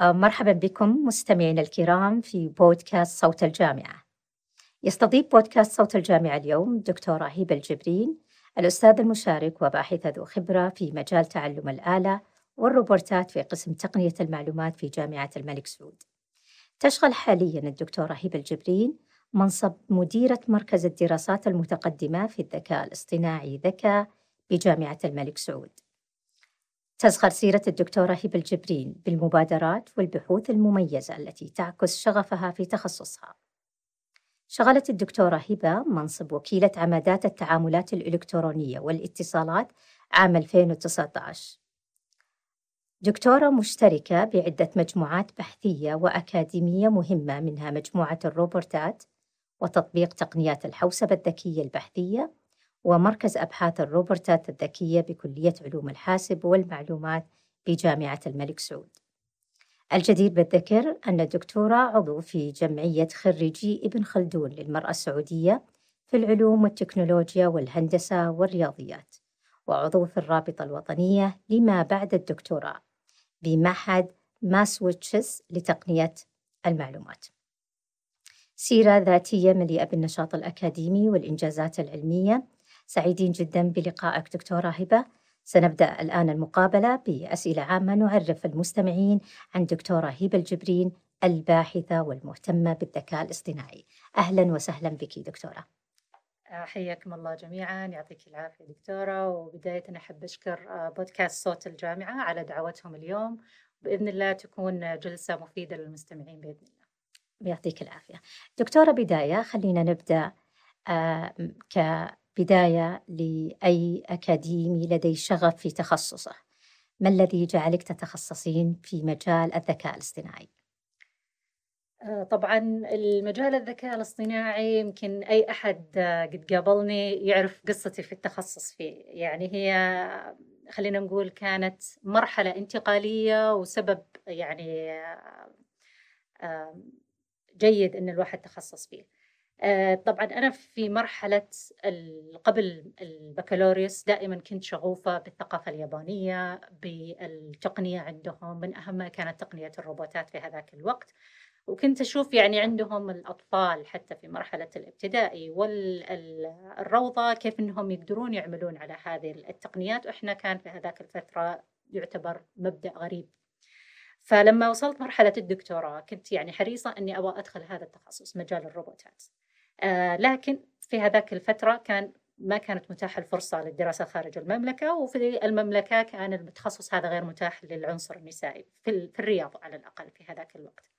آه، مرحبا بكم مستمعينا الكرام في بودكاست صوت الجامعة. يستضيف بودكاست صوت الجامعة اليوم الدكتورة هبة الجبرين الأستاذ المشارك وباحثة ذو خبرة في مجال تعلم الآلة والروبورتات في قسم تقنية المعلومات في جامعة الملك سعود. تشغل حاليا الدكتورة هبة الجبرين منصب مديرة مركز الدراسات المتقدمة في الذكاء الاصطناعي ذكاء بجامعة الملك سعود. تزخر سيرة الدكتورة هبة الجبرين بالمبادرات والبحوث المميزة التي تعكس شغفها في تخصصها. شغلت الدكتورة هبة منصب وكيلة عمادات التعاملات الإلكترونية والاتصالات عام 2019 دكتورة مشتركة بعدة مجموعات بحثية وأكاديمية مهمة منها مجموعة الروبوتات وتطبيق تقنيات الحوسبة الذكية البحثية ومركز أبحاث الروبوتات الذكية بكلية علوم الحاسب والمعلومات بجامعة الملك سعود. الجدير بالذكر أن الدكتورة عضو في جمعية خريجي ابن خلدون للمرأة السعودية في العلوم والتكنولوجيا والهندسة والرياضيات وعضو في الرابطة الوطنية لما بعد الدكتوراه بمعهد ماسويتشز لتقنية المعلومات سيرة ذاتية مليئة بالنشاط الأكاديمي والإنجازات العلمية سعيدين جدا بلقائك دكتورة هبة سنبدأ الآن المقابلة بأسئلة عامة نعرف المستمعين عن دكتورة هبة الجبرين الباحثة والمهتمة بالذكاء الاصطناعي. أهلا وسهلا بك دكتورة. حياكم الله جميعا. يعطيك العافية دكتورة. وبداية أحب أشكر آه، بودكاست صوت الجامعة على دعوتهم اليوم. بإذن الله تكون جلسة مفيدة للمستمعين بإذن الله. يعطيك العافية. دكتورة بداية خلينا نبدأ آه، كبداية لأي أكاديمي لديه شغف في تخصصه. ما الذي جعلك تتخصصين في مجال الذكاء الاصطناعي؟ آه، طبعا المجال الذكاء الاصطناعي يمكن أي أحد آه، قد قابلني يعرف قصتي في التخصص فيه. يعني هي خلينا نقول كانت مرحلة انتقالية وسبب يعني آه، جيد أن الواحد تخصص فيه. طبعا أنا في مرحلة قبل البكالوريوس دائما كنت شغوفة بالثقافة اليابانية بالتقنية عندهم من أهمها كانت تقنية الروبوتات في هذاك الوقت. وكنت أشوف يعني عندهم الأطفال حتى في مرحلة الابتدائي والروضة كيف أنهم يقدرون يعملون على هذه التقنيات. وإحنا كان في هذاك الفترة يعتبر مبدأ غريب. فلما وصلت مرحلة الدكتوراه كنت يعني حريصة أني أبغى أدخل هذا التخصص مجال الروبوتات. آه لكن في هذاك الفترة كان ما كانت متاحة الفرصة للدراسة خارج المملكة وفي المملكة كان التخصص هذا غير متاح للعنصر النسائي في, في الرياض على الأقل في هذاك الوقت.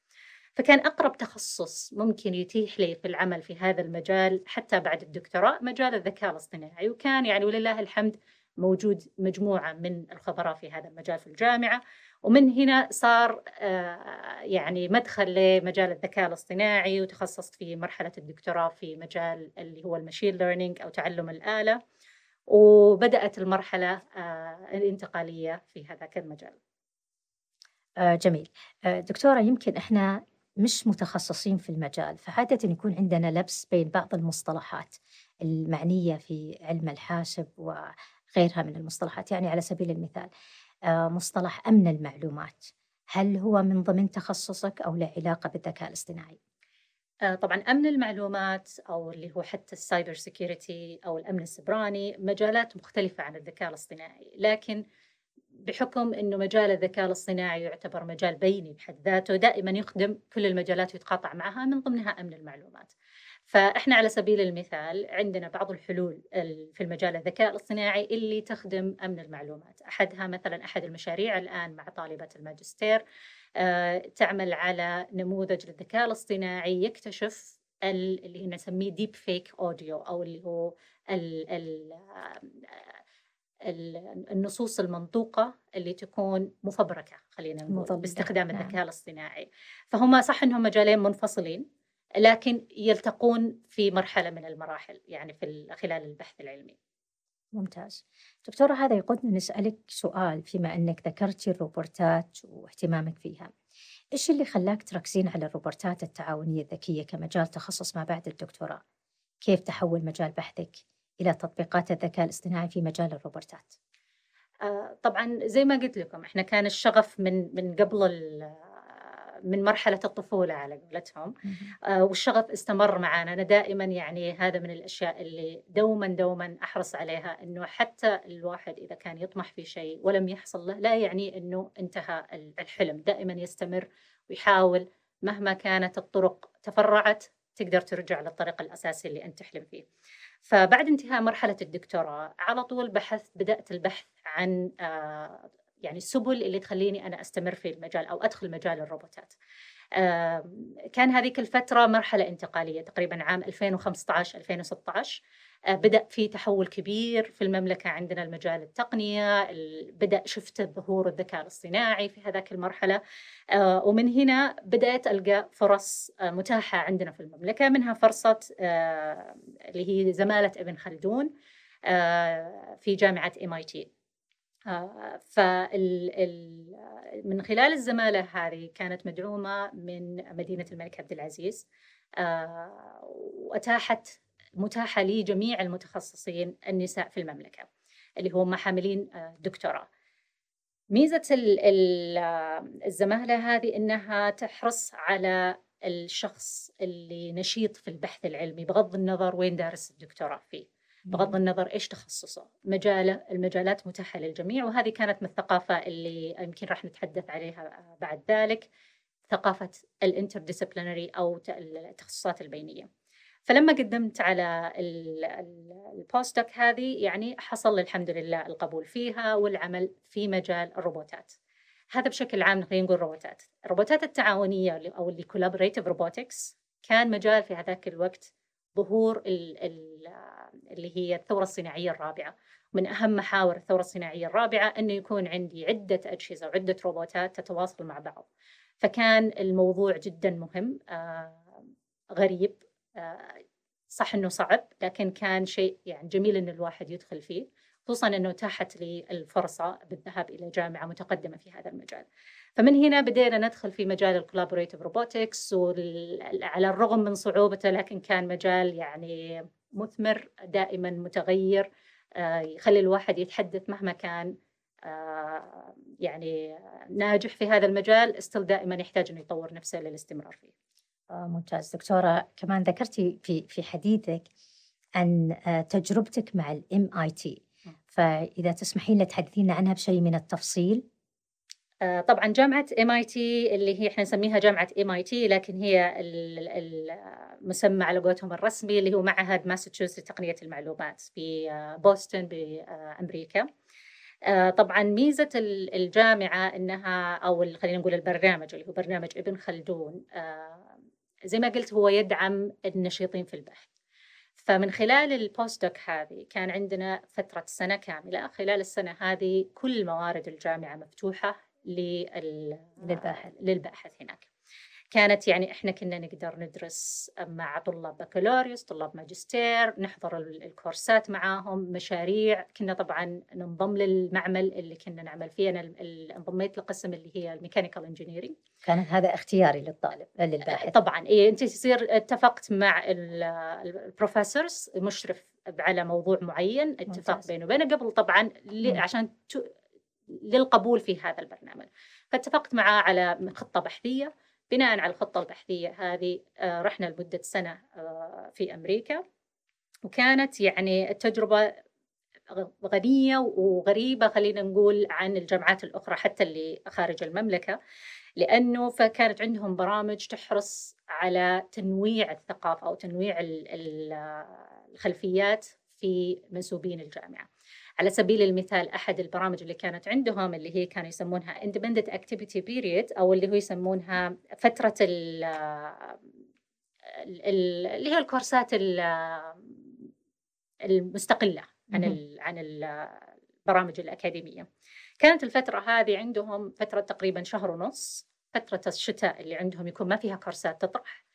فكان أقرب تخصص ممكن يتيح لي في العمل في هذا المجال حتى بعد الدكتوراه مجال الذكاء الاصطناعي وكان يعني ولله الحمد موجود مجموعة من الخبراء في هذا المجال في الجامعة ومن هنا صار آه، يعني مدخل لمجال الذكاء الاصطناعي وتخصصت في مرحلة الدكتوراه في مجال اللي هو المشين ليرنينج أو تعلم الآلة. وبدأت المرحلة آه، الانتقالية في هذاك المجال. آه، جميل. دكتورة يمكن إحنا مش متخصصين في المجال فعادة يكون عندنا لبس بين بعض المصطلحات المعنية في علم الحاسب وغيرها من المصطلحات يعني على سبيل المثال. مصطلح أمن المعلومات هل هو من ضمن تخصصك أو له علاقة بالذكاء الاصطناعي؟ آه، طبعا أمن المعلومات أو اللي هو حتى ال cyber security أو الأمن السيبراني مجالات مختلفة عن الذكاء الاصطناعي لكن بحكم إنه مجال الذكاء الاصطناعي يعتبر مجال بيني بحد ذاته دائما يخدم كل المجالات ويتقاطع معها من ضمنها أمن المعلومات. فإحنا على سبيل المثال عندنا بعض الحلول في المجال الذكاء الاصطناعي اللي تخدم أمن المعلومات، أحدها مثلا أحد المشاريع الآن مع طالبة الماجستير آه، تعمل على نموذج للذكاء الاصطناعي يكتشف اللي نسميه deepfake audio أو اللي هو ال ال النصوص المنطوقة اللي تكون مفبركة خلينا نقول باستخدام نعم. الذكاء الاصطناعي فهم صح أنهم مجالين منفصلين لكن يلتقون في مرحلة من المراحل يعني في خلال البحث العلمي ممتاز دكتورة هذا يقودنا نسألك سؤال فيما أنك ذكرتي الروبورتات واهتمامك فيها إيش اللي خلاك تركزين على الروبورتات التعاونية الذكية كمجال تخصص ما بعد الدكتوراه؟ كيف تحول مجال بحثك إلى تطبيقات الذكاء الاصطناعي في مجال الروبوتات؟ آه طبعا زي ما قلت لكم إحنا كان الشغف من من قبل من مرحلة الطفولة على قولتهم. آه، والشغف استمر معنا أنا دائما يعني هذا من الأشياء اللي دوما دوما أحرص عليها أنه حتى الواحد إذا كان يطمح في شيء ولم يحصل له لا يعني أنه انتهى الحلم. دائما يستمر ويحاول مهما كانت الطرق تفرعت تقدر ترجع للطريق الأساسي اللي أنت تحلم فيه. فبعد انتهاء مرحلة الدكتوراه على طول بحث بدأت البحث عن آه، يعني السبل اللي تخليني أنا أستمر في المجال أو أدخل مجال الروبوتات. كان هذيك الفترة مرحلة انتقالية تقريبا عام 2015 2016 آه، بدأ في تحول كبير في المملكة عندنا المجال التقنية بدأ شفت ظهور الذكاء الاصطناعي في هذاك المرحلة. آه، ومن هنا بدأت ألقى فرص آه، متاحة عندنا في المملكة منها فرصة اللي هي زمالة ابن خلدون في جامعة MIT فال من خلال الزمالة هذه كانت مدعومة من مدينة الملك عبد العزيز وأتاحت متاحة لجميع المتخصصين النساء في المملكة اللي هم حاملين آه، دكتوراه. ميزة الزمالة هذه إنها تحرص على الشخص اللي نشيط في البحث العلمي بغض النظر وين دارس الدكتوراه فيه. بغض النظر إيش تخصصه. مجاله المجالات متاحة للجميع وهذه كانت من الثقافة اللي يمكن راح نتحدث عليها بعد ذلك ثقافة ال interdisciplinary أو التخصصات البينية. فلما قدمت على ال postdoc هذه يعني حصل الحمد لله القبول فيها والعمل في مجال الروبوتات. هذا بشكل عام خلينا نقول روبوتات. الروبوتات التعاونية أو اللي collaborative robotics كان مجال في هذاك الوقت ظهور اللي هي الثورة الصناعية الرابعة من أهم محاور الثورة الصناعية الرابعة أنه يكون عندي عدة أجهزة وعدة روبوتات تتواصل مع بعض فكان الموضوع جدا مهم آه غريب صح إنه صعب لكن كان شيء يعني جميل إن الواحد يدخل فيه خصوصا إنه اتاحت لي الفرصة بالذهاب إلى جامعة متقدمة في هذا المجال. فمن هنا بدينا ندخل في مجال ال collaborative robotics وعلى الرغم من صعوبته لكن كان مجال يعني مثمر دائما متغير آه، يخلي الواحد يتحدث مهما كان آه، يعني ناجح في هذا المجال still دائما يحتاج إنه يطور نفسه للاستمرار فيه. آه، ممتاز. دكتورة كمان ذكرتي في في حديثك عن تجربتك مع ال MIT فإذا تسمحين لنا تحدثينا عنها بشيء من التفصيل. طبعا جامعة MIT اللي هي إحنا نسميها جامعة MIT لكن هي المسمى على قولتهم الرسمي اللي هو معهد ماساتشوستس لتقنية المعلومات في بوسطن بأمريكا. طبعا ميزة الجامعة إنها أو خلينا نقول البرنامج اللي هو برنامج ابن خلدون زي ما قلت هو يدعم النشيطين في البحث فمن خلال ال postdoc هذه كان عندنا فترة سنة كاملة خلال السنة هذه كل موارد الجامعة مفتوحة للباحث. للباحث هناك. كانت يعني إحنا كنا نقدر ندرس مع طلاب بكالوريوس طلاب ماجستير نحضر الكورسات معاهم مشاريع. كنا طبعا ننضم للمعمل اللي كنا نعمل فيه أنا انضميت لقسم اللي هي ال mechanical engineering كان هذا اختياري للطالب للباحث. طبعا إيه أنت تصير اتفقت مع البروفيسورز مشرف على موضوع معين اتفاق بينه وبينه. قبل طبعا عشان للقبول في هذا البرنامج. فاتفقت معاه على خطة بحثية. بناء على الخطة البحثية هذه آه، رحنا لمدة سنة آه، في أمريكا. وكانت يعني التجربة غنية وغريبة خلينا نقول عن الجامعات الأخرى حتى اللي خارج المملكة. لأنه فكانت عندهم برامج تحرص على تنويع الثقافة أو تنويع الخلفيات في منسوبين الجامعة. على سبيل المثال أحد البرامج اللي كانت عندهم اللي هي كانوا يسمونها independent activity period أو اللي هو يسمونها فترة ال اللي هي الكورسات المستقلة عن عن البرامج الأكاديمية. كانت الفترة هذه عندهم فترة تقريبا شهر ونص فترة الشتاء اللي عندهم يكون ما فيها كورسات تطرح.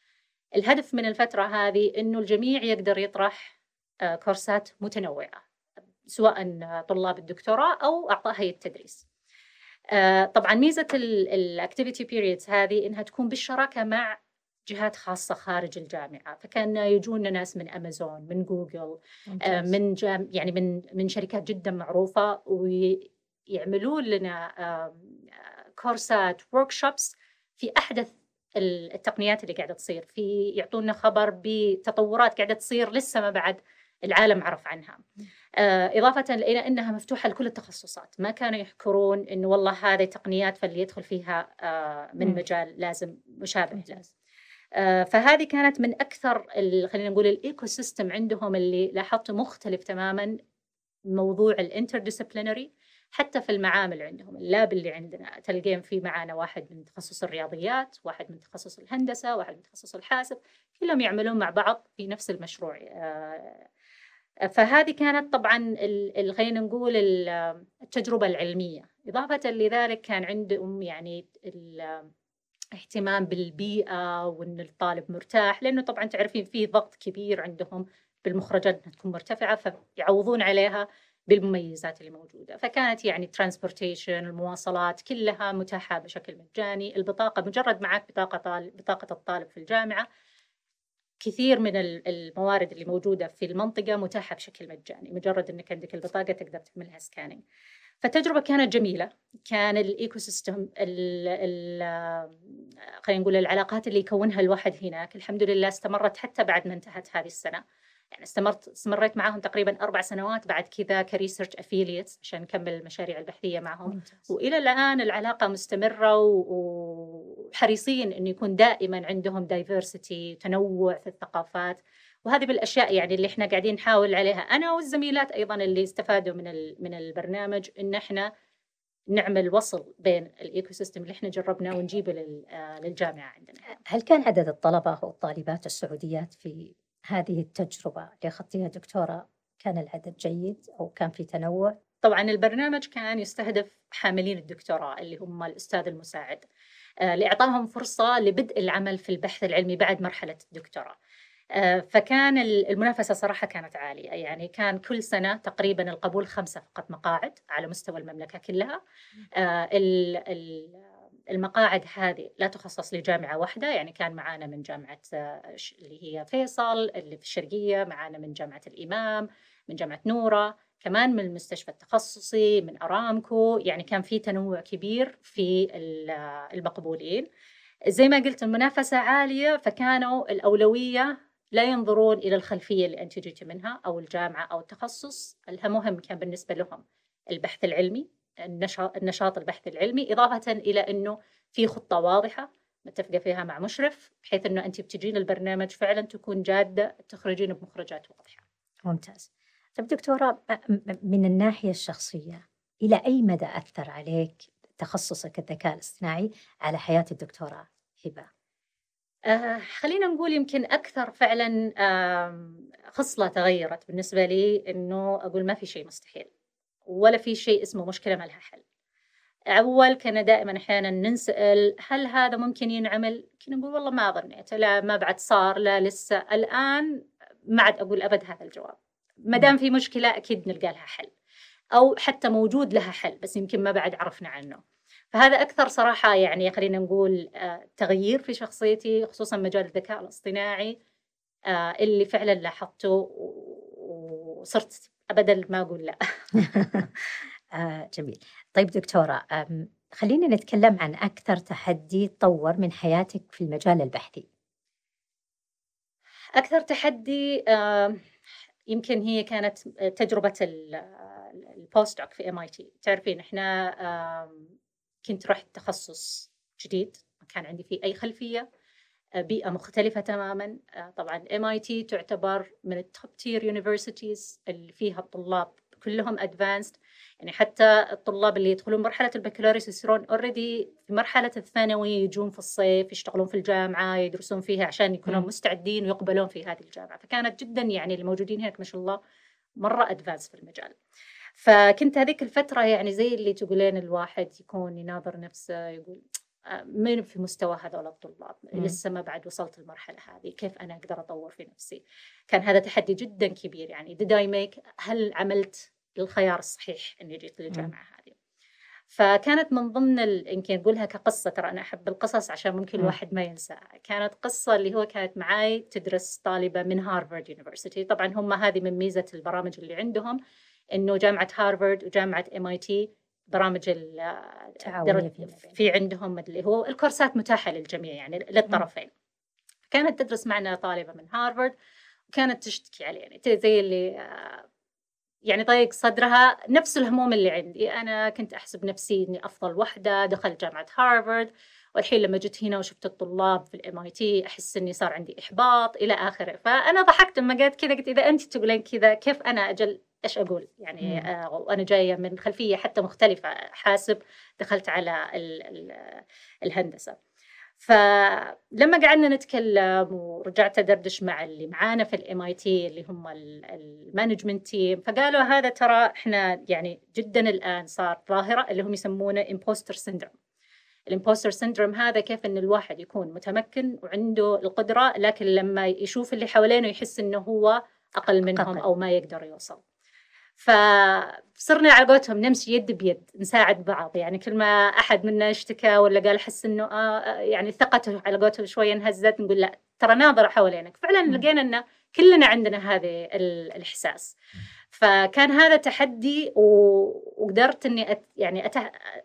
الهدف من الفترة هذه إنه الجميع يقدر يطرح آه، كورسات متنوعة. سواء طلاب الدكتوراه أو أعضاء هيئة التدريس. آه، طبعا ميزة ال activity periods هذه إنها تكون بالشراكة مع جهات خاصة خارج الجامعة. فكان يجون ناس من أمازون من جوجل آه، من جام يعني من من شركات جدا معروفة ويعملون لنا كورسات ورك في أحدث التقنيات اللي قاعدة تصير. في يعطونا خبر بتطورات قاعدة تصير لسه ما بعد العالم عرف عنها. آه، إضافة إلى أنها مفتوحة لكل التخصصات. ما كانوا يحكرون أنه والله هذه تقنيات فاللي يدخل فيها آه، من مجال لازم مشابه لازم آه، فهذه كانت من أكثر خلينا نقول ال ecosystem عندهم اللي لاحظته مختلف تماما موضوع ال interdisciplinary حتى في المعامل عندهم. ال lab اللي عندنا تلقين في معانا واحد من تخصص الرياضيات واحد من تخصص الهندسة واحد من تخصص الحاسب كلهم يعملون مع بعض في نفس المشروع. فهذه كانت طبعا خلينا نقول التجربة العلمية. إضافة لذلك كان عندهم يعني اهتمام بالبيئة وأن الطالب مرتاح لأنه طبعا تعرفين في ضغط كبير عندهم بالمخرجات إنها تكون مرتفعة فيعوضون عليها بالمميزات اللي موجودة. فكانت يعني transportation المواصلات كلها متاحة بشكل مجاني. البطاقة مجرد معك بطاقة طالب بطاقة الطالب في الجامعة كثير من الموارد اللي موجودة في المنطقة متاحة بشكل مجاني مجرد إنك عندك البطاقة تقدر تعملها scanning فالتجربه كانت جميلة. كان ال ecosystem خلينا نقول العلاقات اللي يكونها الواحد هناك الحمد لله استمرت حتى بعد ما انتهت هذه السنة. يعني استمرت استمريت معاهم تقريبا أربع سنوات بعد كذا ك research affiliates عشان نكمل المشاريع البحثية معهم ممتاز. وإلى الآن العلاقة مستمرة وحريصين انه يكون دائما عندهم diversity تنوع في الثقافات وهذه بالأشياء يعني اللي إحنا قاعدين نحاول عليها أنا والزميلات أيضا اللي استفادوا من من البرنامج إن إحنا نعمل وصل بين ال ecosystem اللي إحنا جربناه ونجيبه للجامعة عندنا. هل كان عدد الطلبة أو الطالبات السعوديات في هذه التجربة اللي أخذتيها دكتورة كان العدد جيد أو كان في تنوع؟ طبعا البرنامج كان يستهدف حاملين الدكتوراه اللي هم الأستاذ المساعد آه، لإعطائهم فرصة لبدء العمل في البحث العلمي بعد مرحلة الدكتوراه فكان المنافسة صراحة كانت عالية يعني كان كل سنة تقريبا القبول خمسة فقط مقاعد على مستوى المملكة كلها. المقاعد هذه لا تخصص لجامعة واحدة يعني كان معانا من جامعة آه، اللي هي فيصل اللي في الشرقية معانا من جامعة الإمام من جامعة نورة كمان من المستشفى التخصصي من أرامكو يعني كان في تنوع كبير في آه، المقبولين. زي ما قلت المنافسة عالية فكانوا الأولوية لا ينظرون إلى الخلفية اللي أنت جيتي منها أو الجامعة أو التخصص المهم كان بالنسبة لهم البحث العلمي النشاط البحثي العلمي إضافة إلى أنه في خطة واضحة متفقة فيها مع مشرف بحيث أنه أنت بتجين البرنامج فعلا تكون جادة تخرجين بمخرجات واضحة. ممتاز. طيب دكتورة من الناحية الشخصية إلى أي مدى أثر عليك تخصصك الذكاء الاصطناعي على حياة الدكتوراه هبة؟ آه خلينا نقول يمكن أكثر فعلا آه خصلة تغيرت بالنسبة لي إنه أقول ما في شيء مستحيل. ولا في شيء اسمه مشكلة ما لها حل. أول كنا دائما أحيانا ننسأل هل هذا ممكن ينعمل؟ كنا نقول والله ما ظنيت لا ما بعد صار لا لسه. الآن ما عاد أقول أبد هذا الجواب. ما دام في مشكلة أكيد نلقى لها حل. أو حتى موجود لها حل بس يمكن ما بعد عرفنا عنه. فهذا أكثر صراحة يعني خلينا نقول آه، تغيير في شخصيتي خصوصا مجال الذكاء الاصطناعي آه، اللي فعلا لاحظته وصرت ابدا ما أقول لا. آه جميل. طيب دكتورة خلينا نتكلم عن أكثر تحدي تطور من حياتك في المجال البحثي. أكثر تحدي آه يمكن هي كانت تجربة ال postdoc في MIT تعرفين إحنا آه كنت رحت تخصص جديد ما كان عندي فيه أي خلفية. بيئة مختلفة تماما. آه، طبعا MIT تعتبر من ال top tier universities اللي فيها الطلاب كلهم advanced يعني حتى الطلاب اللي يدخلون مرحلة البكالوريوس يصيرون already في مرحلة الثانوي يجون في الصيف يشتغلون في الجامعة يدرسون فيها عشان يكونوا مستعدين ويقبلون في هذه الجامعة. فكانت جدا يعني الموجودين هناك ما شاء الله مرة advanced في المجال. فكنت هذيك الفترة يعني زي اللي تقولين الواحد يكون يناظر نفسه يقول مني في مستوى هذول الطلاب. لسه ما بعد وصلت المرحلة هذه كيف أنا أقدر أطور في نفسي كان هذا تحدي جدا كبير يعني did I make هل عملت الخيار الصحيح أني جيت للجامعة. هذه فكانت من ضمن. يمكن أقولها كقصة ترى أنا أحب القصص عشان ممكن مم. الواحد ما ينساها كانت قصة اللي هو كانت معاي تدرس طالبة من هارفارد university طبعا هم هذه من ميزة البرامج اللي عندهم إنه جامعة هارفارد وجامعة MIT برامج في عندهم اللي هو الكورسات متاحة للجميع يعني للطرفين. كانت تدرس معنا طالبة من هارفارد وكانت تشتكي عليه يعني زي اللي آه، يعني ضيق صدرها نفس الهموم اللي عندي. أنا كنت أحسب نفسي إني أفضل وحدة دخلت جامعة هارفارد والحين لما جيت هنا وشفت الطلاب في ال MIT أحس إني صار عندي إحباط إلى آخره. فأنا ضحكت لما قالت كذا قلت إذا أنت تقولين كذا كيف أنا أجل إيش أقول؟ يعني آه وأنا جاية من خلفية حتى مختلفة حاسب دخلت على ال ال الهندسة. فلما قعدنا نتكلم ورجعت أدردش مع اللي معانا في ال MIT اللي هم ال management team فقالوا هذا ترى إحنا يعني جدا الآن صار ظاهرة اللي هم يسمونه imposter syndrome ال imposter syndrome هذا كيف إن الواحد يكون متمكن وعنده القدرة لكن لما يشوف اللي حوالينه يحس إنه هو أقل منهم. أو ما يقدر يوصل. فصرنا على قولتهم نمشي يد بيد نساعد بعض. يعني كل ما أحد منا اشتكى ولا قال احس إنه آه يعني ثقته على قولتهم شوية انهزت نقول لا ترى ناظر حوالينك فعلا لقينا ان كلنا عندنا هذا الإحساس. فكان هذا تحدي وقدرت إني أت يعني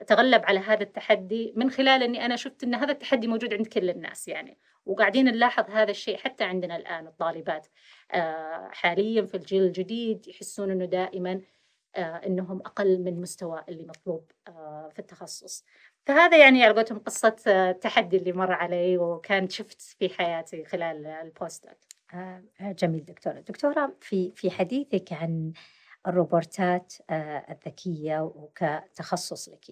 أتغلب على هذا التحدي من خلال إني أنا شفت إن هذا التحدي موجود عند كل الناس يعني. وقاعدين نلاحظ هذا الشيء حتى عندنا الآن الطالبات. آه، حاليا في الجيل الجديد يحسون إنه دائما آه، إنهم أقل من مستوى اللي مطلوب آه، في التخصص. فهذا يعني على قولتهم قصة التحدي اللي مر علي وكان شفت في حياتي خلال البوست جميل دكتورة. دكتورة في في حديثك عن الروبورتات الذكية وكتخصص لك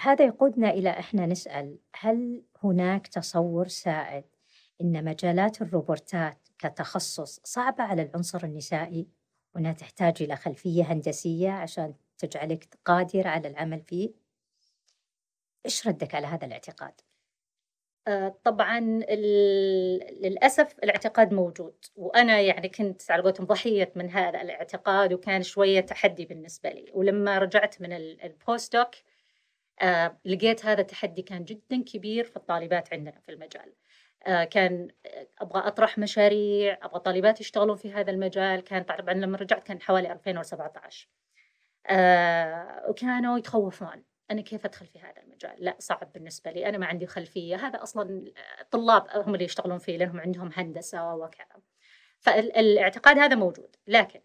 هذا يقودنا إلى إحنا نسأل هل هناك تصور سائد إن مجالات الروبورتات كتخصص صعبة على العنصر النسائي؟ وأنها تحتاج إلى خلفية هندسية عشان تجعلك قادرة على العمل فيه؟ إيش ردك على هذا الاعتقاد؟ آه، طبعا للأسف الاعتقاد موجود وأنا يعني كنت على قولتهم ضحية من هذا الاعتقاد وكان شوية تحدي بالنسبة لي. ولما رجعت من البوست دوك لقيت هذا التحدي كان جدا كبير في الطالبات عندنا في المجال. آه، كان آه، أبغى أطرح مشاريع أبغى طالبات يشتغلون في هذا المجال. كان طبعا لما رجعت كان حوالي 2017 آه، وكانوا يتخوفون. أنا كيف أدخل في هذا المجال؟ لا صعب بالنسبة لي. أنا ما عندي خلفية. هذا أصلا الطلاب هم اللي يشتغلون فيه لأنهم عندهم هندسة وكذا. فالاعتقاد هذا موجود. لكن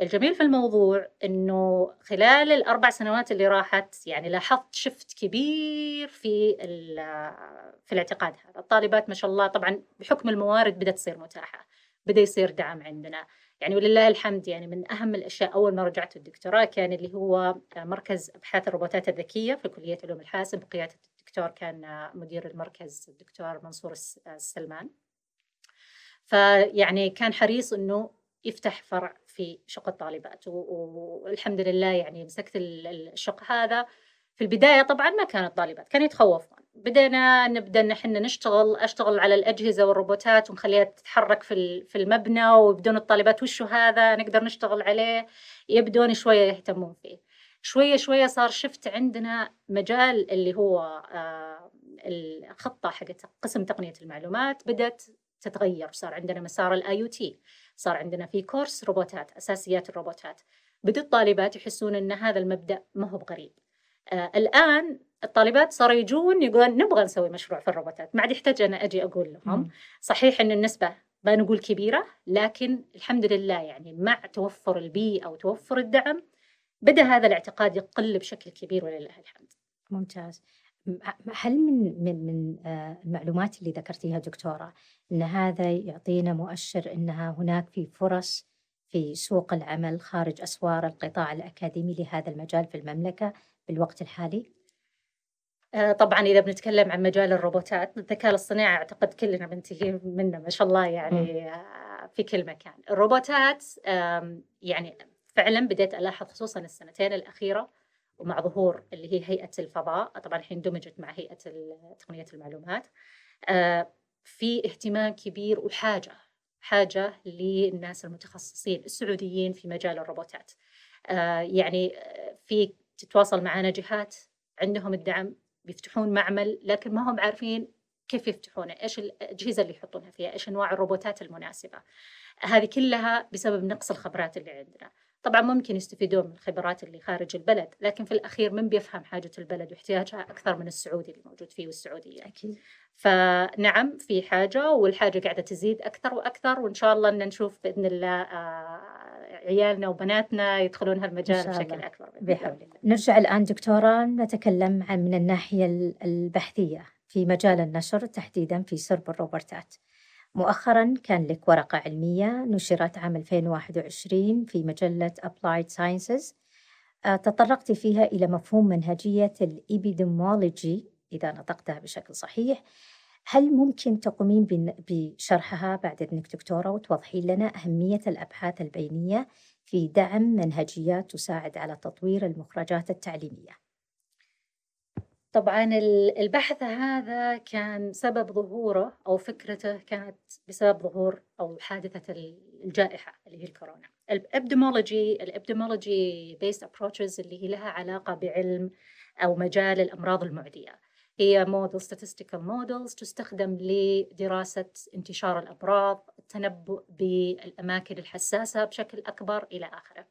الجميل في الموضوع إنه خلال الأربع سنوات اللي راحت يعني لاحظت شفت كبير في في الاعتقاد هذا، الطالبات ما شاء الله طبعا بحكم الموارد بدأت تصير متاحة، بدأ يصير دعم عندنا، يعني ولله الحمد يعني من أهم الأشياء أول ما رجعت الدكتوراه كان اللي هو مركز أبحاث الروبوتات الذكية في كلية علوم الحاسب. بقياده الدكتور كان مدير المركز الدكتور منصور السلمان. فيعني كان حريص إنه يفتح فرع في شق الطالبات. والحمد لله يعني مسكت الشق هذا. في البداية طبعا ما كانت طالبات كانوا يتخوفون. بدينا نبدأ إن إحنا نشتغل أشتغل على الأجهزة والروبوتات ونخليها تتحرك في في المبنى ويبدون الطالبات وشو هذا نقدر نشتغل عليه. يبدون شوية يهتمون فيه. شوية شوية صار شفت عندنا مجال اللي هو آه، الخطة حقت قسم تقنية المعلومات بدأت تتغير. صار عندنا مسار ال IoT صار عندنا في كورس روبوتات أساسيات الروبوتات. بدوا الطالبات يحسون إن هذا المبدأ ما هو بغريب. آه الآن الطالبات صاروا يجون يقولون نبغى نسوي مشروع في الروبوتات. ما عاد يحتاج أنا أجي أقول لهم. صحيح إن النسبة ما نقول كبيرة لكن الحمد لله يعني مع توفر البيئة وتوفر الدعم بدأ هذا الاعتقاد يقل بشكل كبير ولله الحمد. ممتاز. هل من من من آه، المعلومات اللي ذكرتيها دكتورة أن هذا يعطينا مؤشر أنها هناك في فرص في سوق العمل خارج أسوار القطاع الأكاديمي لهذا المجال في المملكة بالوقت الحالي؟ آه، طبعا إذا بنتكلم عن مجال الروبوتات الذكاء الاصطناعي أعتقد كلنا بنتهي منه ما شاء الله يعني آه، في كل مكان الروبوتات يعني فعلا بديت ألاحظ خصوصا السنتين الأخيرة ومع ظهور اللي هي هيئة الفضاء طبعا الحين دمجت مع هيئة تقنية المعلومات. آه، في اهتمام كبير وحاجة حاجة للناس المتخصصين السعوديين في مجال الروبوتات. آه، يعني آه، في تتواصل معنا جهات عندهم الدعم بيفتحون معمل لكن ما هم عارفين كيف يفتحونه إيش الأجهزة اللي يحطونها فيها إيش أنواع الروبوتات المناسبة. هذه كلها بسبب نقص الخبرات اللي عندنا. طبعا ممكن يستفيدون من الخبرات اللي خارج البلد لكن في الأخير من بيفهم حاجة البلد واحتياجها أكثر من السعودي اللي موجود فيه والسعودية. أكيد. فنعم في حاجة والحاجة قاعدة تزيد أكثر وأكثر وإن شاء الله أن نشوف بإذن الله آه، عيالنا وبناتنا يدخلون هالمجال بشكل أكبر بحول الله. نرجع الآن دكتورة نتكلم عن من الناحية البحثية في مجال النشر تحديدا في سرب الروبوتات مؤخرا كان لك ورقة علمية نشرت عام 2021 في مجلة Applied Sciences آه، تطرقت فيها إلى مفهوم منهجية الإبيديمولوجي إذا نطقتها بشكل صحيح هل ممكن تقومين بشرحها بعد إذنك دكتورة وتوضحين لنا أهمية الأبحاث البينية في دعم منهجيات تساعد على تطوير المخرجات التعليمية؟ طبعا البحث هذا كان سبب ظهوره أو فكرته كانت بسبب ظهور أو حادثة الجائحة اللي هي الكورونا. ال epidemiology ال epidemiology based approaches اللي هي لها علاقة بعلم أو مجال الأمراض المعدية. هي model statistical models تستخدم لدراسة انتشار الأمراض التنبؤ بالأماكن الحساسة بشكل أكبر إلى آخره.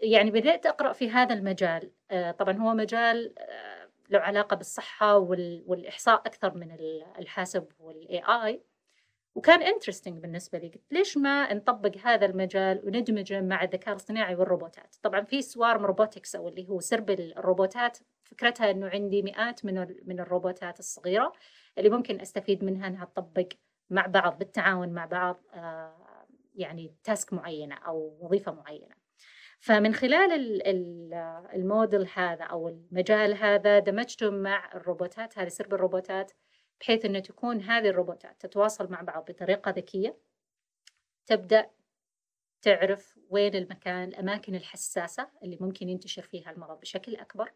فيعني بدأت أقرأ في هذا المجال. آه، طبعا هو مجال آه، له علاقة بالصحة والإحصاء أكثر من الحاسب وال AI وكان interesting بالنسبة لي قلت ليش ما نطبق هذا المجال وندمجه مع الذكاء الاصطناعي والروبوتات؟ طبعا في swarm robotics أو اللي هو سرب الروبوتات فكرتها إنه عندي مئات من من الروبوتات الصغيرة اللي ممكن أستفيد منها إنها تطبق مع بعض بالتعاون مع بعض آه، يعني تاسك معينة أو وظيفة معينة. فمن خلال الموديل هذا أو المجال هذا دمجته مع الروبوتات هذه سرب الروبوتات بحيث إنه تكون هذه الروبوتات تتواصل مع بعض بطريقة ذكية. تبدأ تعرف وين المكان الأماكن الحساسة اللي ممكن ينتشر فيها المرض بشكل أكبر.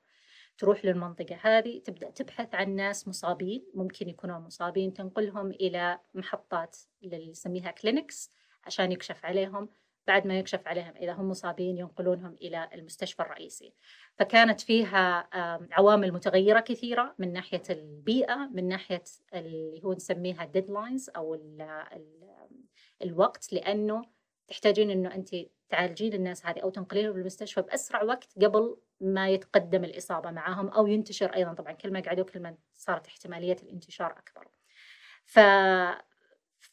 تروح للمنطقة هذه تبدأ تبحث عن ناس مصابين ممكن يكونوا مصابين تنقلهم إلى محطات اللي نسميها clinics عشان يكشف عليهم. بعد ما يكشف عليهم إذا هم مصابين ينقلونهم إلى المستشفى الرئيسي. فكانت فيها عوامل متغيرة كثيرة من ناحية البيئة من ناحية اللي هو نسميها deadlines أو ال ال الوقت لأنه تحتاجين أنه أنت تعالجين الناس هذه أو تنقلينهم للمستشفى بأسرع وقت قبل ما يتقدم الإصابة معهم أو ينتشر أيضا. طبعا كل ما قعدوا كل ما صارت احتمالية الانتشار أكبر. ف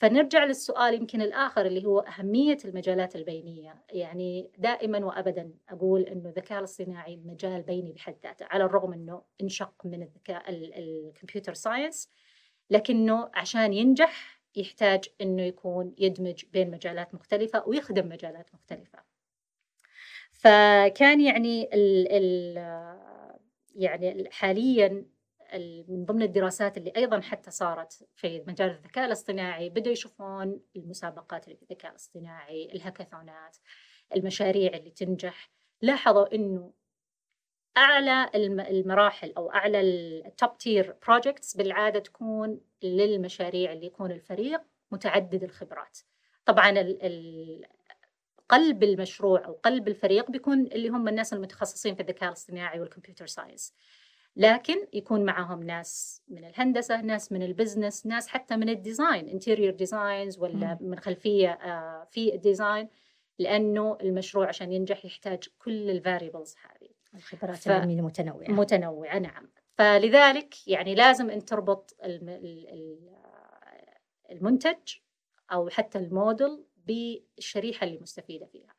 فنرجع للسؤال يمكن الآخر اللي هو أهمية المجالات البينية. يعني دائما وأبدا أقول أنه الذكاء الاصطناعي مجال بيني بحد ذاته على الرغم أنه انشق من الذكاء الكمبيوتر ساينس لكنه عشان ينجح يحتاج أنه يكون يدمج بين مجالات مختلفة ويخدم مجالات مختلفة. فكان يعني ال ال يعني حاليا من ضمن الدراسات اللي أيضا حتى صارت في مجال الذكاء الاصطناعي بدأوا يشوفون المسابقات اللي في الذكاء الاصطناعي الهاكاثونات المشاريع اللي تنجح. لاحظوا إنه أعلى المراحل أو أعلى ال top tier projects بالعادة تكون للمشاريع اللي يكون الفريق متعدد الخبرات. طبعا قلب المشروع أو قلب الفريق بيكون اللي هم الناس المتخصصين في الذكاء الاصطناعي وال computer science. لكن يكون معهم ناس من الهندسة ناس من ال business ناس حتى من ال design interior designers ولا من خلفية آه، في ال design لأنه المشروع عشان ينجح يحتاج كل ال variables هذه. الخبرات ف... العلمية متنوعه متنوعة نعم. فلذلك يعني لازم أن تربط المنتج أو حتى الموديل بالشريحه اللي مستفيدة فيها.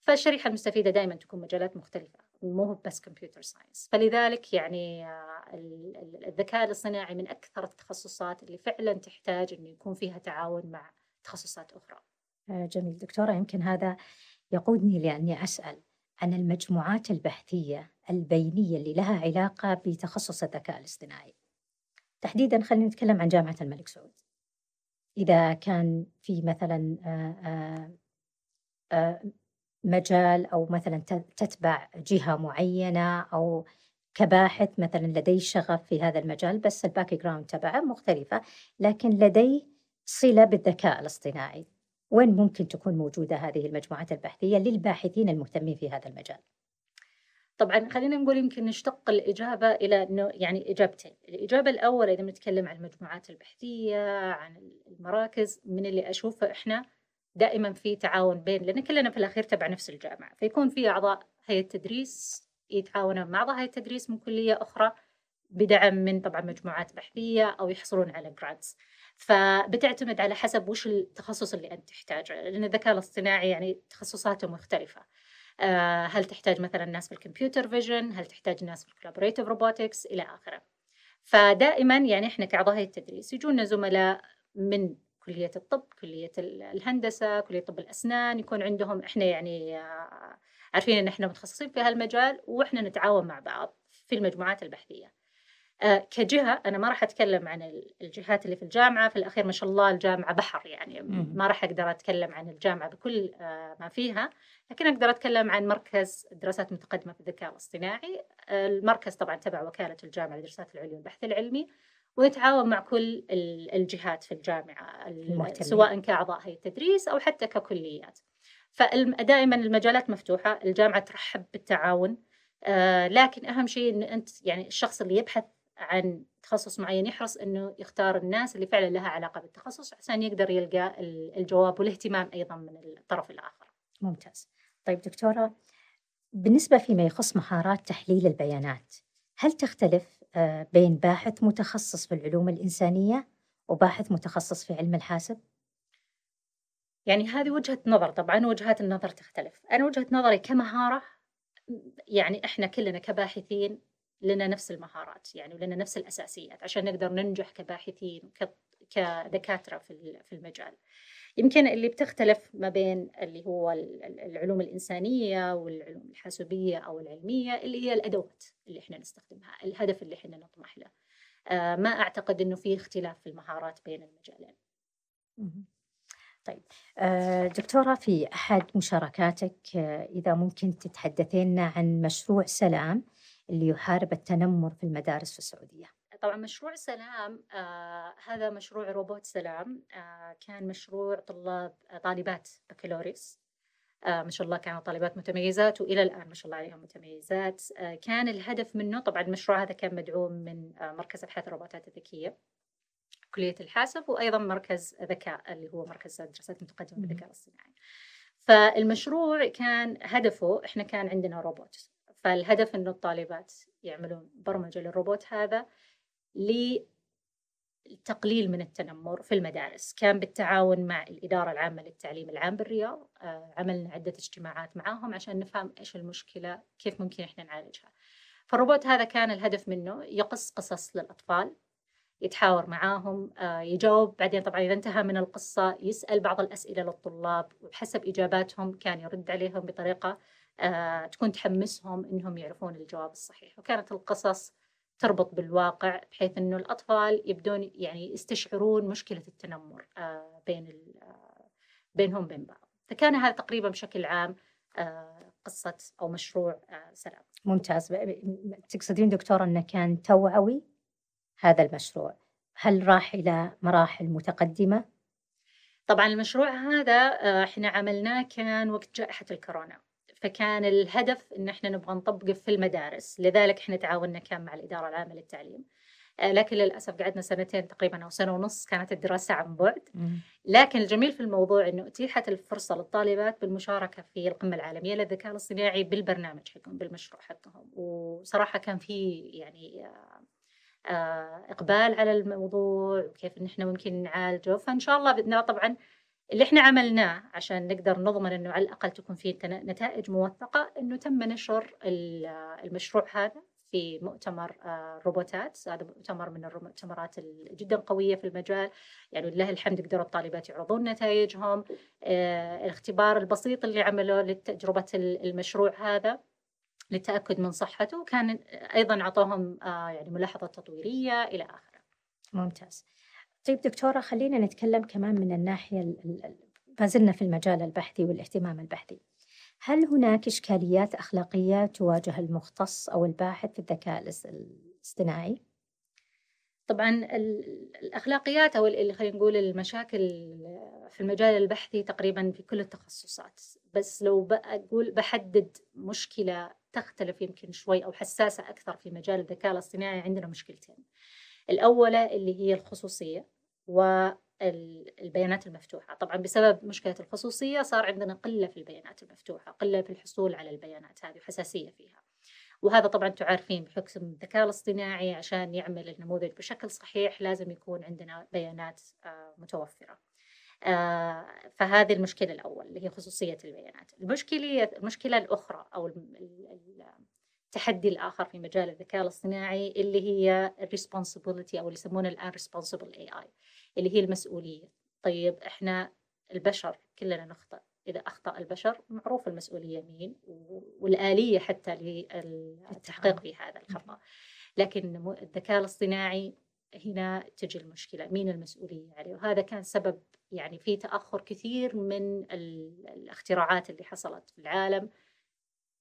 فالشريحة المستفيدة دائما تكون مجالات مختلفة. مو بس كمبيوتر ساينس. فلذلك يعني آه، الذكاء الاصطناعي من أكثر التخصصات اللي فعلا تحتاج إنه يكون فيها تعاون مع تخصصات أخرى. آه، جميل. دكتورة يمكن هذا يقودني لأني أسأل عن المجموعات البحثية البينية اللي لها علاقة بتخصص الذكاء الاصطناعي. تحديدا خلينا نتكلم عن جامعة الملك سعود. إذا كان في مثلا آه، مجال أو مثلا تتبع جهة معينة أو كباحث مثلا لديه شغف في هذا المجال بس ال background تبعه مختلفة لكن لديه صلة بالذكاء الاصطناعي وين ممكن تكون موجودة هذه المجموعات البحثية للباحثين المهتمين في هذا المجال؟ طبعا خلينا نقول يمكن نشتق الإجابة إلى أنه يعني إجابتين الإجابة الأولى إذا بنتكلم عن المجموعات البحثية عن المراكز من اللي أشوفه إحنا دائما في تعاون بين لأن كلنا في الأخير تبع نفس الجامعة فيكون في أعضاء هيئة تدريس يتعاونون مع اعضاء هيئة تدريس من كلية أخرى بدعم من طبعا مجموعات بحثيه أو يحصلون على جرانتس فبتعتمد على حسب وش التخصص اللي أنت تحتاجه لأن الذكاء الاصطناعي يعني تخصصاته مختلفة. آه، هل تحتاج مثلا ناس في ال computer vision؟ هل تحتاج ناس في ال collaborative robotics إلى آخره. فدائما يعني إحنا كأعضاء هيئة التدريس يجونا زملاء من كلية الطب كلية الهندسة كلية طب الأسنان يكون عندهم إحنا يعني آه، عارفين إن إحنا متخصصين في هالمجال وإحنا نتعاون مع بعض في المجموعات البحثية. آه، كجهة أنا ما راح أتكلم عن الجهات اللي في الجامعة في الأخير ما شاء الله الجامعة بحر يعني ما راح أقدر أتكلم عن الجامعة بكل آه، ما فيها لكن أقدر أتكلم عن مركز الدراسات المتقدمة في الذكاء الاصطناعي. المركز طبعا تبع وكالة الجامعة للدراسات العليا والبحث العلمي. ونتعاون مع كل الجهات في الجامعة المهتمين. سواء كأعضاء هيئة تدريس أو حتى ككليات فدائما المجالات مفتوحة الجامعة ترحب بالتعاون آه لكن أهم شيء أن أنت يعني الشخص اللي يبحث عن تخصص معين يحرص إنه يختار الناس اللي فعلا لها علاقة بالتخصص عشان يقدر يلقى الجواب والاهتمام أيضا من الطرف الآخر. ممتاز. طيب دكتورة بالنسبة فيما يخص مهارات تحليل البيانات، هل تختلف بين باحث متخصص في العلوم الإنسانية وباحث متخصص في علم الحاسب؟ يعني هذه وجهة نظر طبعا وجهات النظر تختلف، أنا وجهة نظري كمهارة يعني إحنا كلنا كباحثين لنا نفس المهارات يعني ولنا نفس الأساسيات عشان نقدر ننجح كباحثين كدكاترة في في المجال. يمكن اللي بتختلف ما بين اللي هو العلوم الإنسانية والعلوم الحاسوبية أو العلمية اللي هي الأدوات اللي إحنا نستخدمها، الهدف اللي إحنا نطمح له. آه، ما أعتقد إنه في اختلاف في المهارات بين المجالين. طيب آه، دكتورة في أحد مشاركاتك آه، إذا ممكن تتحدثين عن مشروع سلام اللي يحارب التنمر في المدارس في السعودية طبعا مشروع سلام آه هذا مشروع روبوت سلام آه كان مشروع طلاب آه طالبات بكالوريوس. آه ما شاء الله كانوا طالبات متميزات وإلى الآن ما شاء الله عليهم متميزات. آه كان الهدف منه طبعا المشروع هذا كان مدعوم من آه مركز أبحاث الروبوتات الذكية كلية الحاسب وأيضا مركز ذكاء اللي هو مركز الدراسات المتقدمة بالذكاء الاصطناعي. فالمشروع كان هدفه إحنا كان عندنا روبوت. فالهدف إنه الطالبات يعملون برمجة للروبوت هذا لتقليل من التنمر في المدارس. كان بالتعاون مع الإدارة العامة للتعليم العام بالرياض آه، عملنا عدة اجتماعات معاهم عشان نفهم إيش المشكلة كيف ممكن إحنا نعالجها. فالروبوت هذا كان الهدف منه يقص قصص للأطفال يتحاور معاهم آه، يجاوب بعدين طبعا إذا انتهى من القصة يسأل بعض الأسئلة للطلاب وبحسب إجاباتهم كان يرد عليهم بطريقة آه، تكون تحمسهم إنهم يعرفون الجواب الصحيح. وكانت القصص تربط بالواقع بحيث إنه الأطفال يبدون يعني يستشعرون مشكلة التنمر آه، بين آه، بينهم بين بعض. فكان هذا تقريبا بشكل عام قصة أو مشروع سلام. ممتاز. تقصدين دكتوره إنه كان توعوي هذا المشروع. هل راح إلى مراحل متقدمة؟ طبعا المشروع هذا إحنا عملناه كان وقت جائحة الكورونا. فكان الهدف إن إحنا نبغى نطبقه في المدارس لذلك إحنا تعاوننا كان مع الإدارة العامة للتعليم. آه، لكن للأسف قعدنا سنتين تقريبا أو سنة ونص كانت الدراسة عن بعد. لكن الجميل في الموضوع إنه أتيحت الفرصة للطالبات بالمشاركة في القمة العالمية للذكاء الاصطناعي بالبرنامج حقهم بالمشروع حقهم. وصراحة كان في يعني آه، آه، إقبال على الموضوع وكيف إن إحنا ممكن نعالجه. فإن شاء الله بإذن الله طبعا اللي إحنا عملناه عشان نقدر نضمن إنه على الأقل تكون في نتائج موثقة إنه تم نشر المشروع هذا في مؤتمر آه، روبوتات. هذا مؤتمر من المؤتمرات جدا قوية في المجال. يعني لله الحمد قدروا الطالبات يعرضون نتائجهم. آه، الاختبار البسيط اللي عملوه لتجربة المشروع هذا للتأكد من صحته كان أيضا أعطوهم آه، يعني ملاحظه تطويرية إلى آخره. ممتاز. طيب دكتورة خلينا نتكلم كمان من الناحية ما زلنا في المجال البحثي والاهتمام البحثي. هل هناك إشكاليات أخلاقية تواجه المختص أو الباحث في الذكاء الاصطناعي؟ طبعا الأخلاقيات أو خلينا نقول المشاكل في المجال البحثي تقريبا في كل التخصصات. بس لو بقول بحدد مشكلة تختلف يمكن شوي أو حساسة أكثر في مجال الذكاء الاصطناعي عندنا مشكلتين. الأولى اللي هي الخصوصية و البيانات المفتوحة. طبعا بسبب مشكلة الخصوصية صار عندنا قلة في البيانات المفتوحة قلة في الحصول على البيانات هذه وحساسية فيها. وهذا طبعا تعرفين بحكم الذكاء الاصطناعي عشان يعمل النموذج بشكل صحيح لازم يكون عندنا بيانات آه، متوفرة. آه، فهذه المشكلة الأول اللي هي خصوصية البيانات. المشكلة المشكلة الأخرى أو التحدي الآخر في مجال الذكاء الاصطناعي اللي هي الريسبونسبيلتي أو اللي يسمونه الآن responsible AI اللي هي المسؤولية. طيب إحنا البشر كلنا نخطئ إذا أخطأ البشر معروف المسؤولية مين والآلية حتى للتحقيق في هذا الخطأ. لكن الذكاء الاصطناعي هنا تجي المشكلة مين المسؤولية عليه؟ وهذا كان سبب يعني في تأخر كثير من الاختراعات اللي حصلت في العالم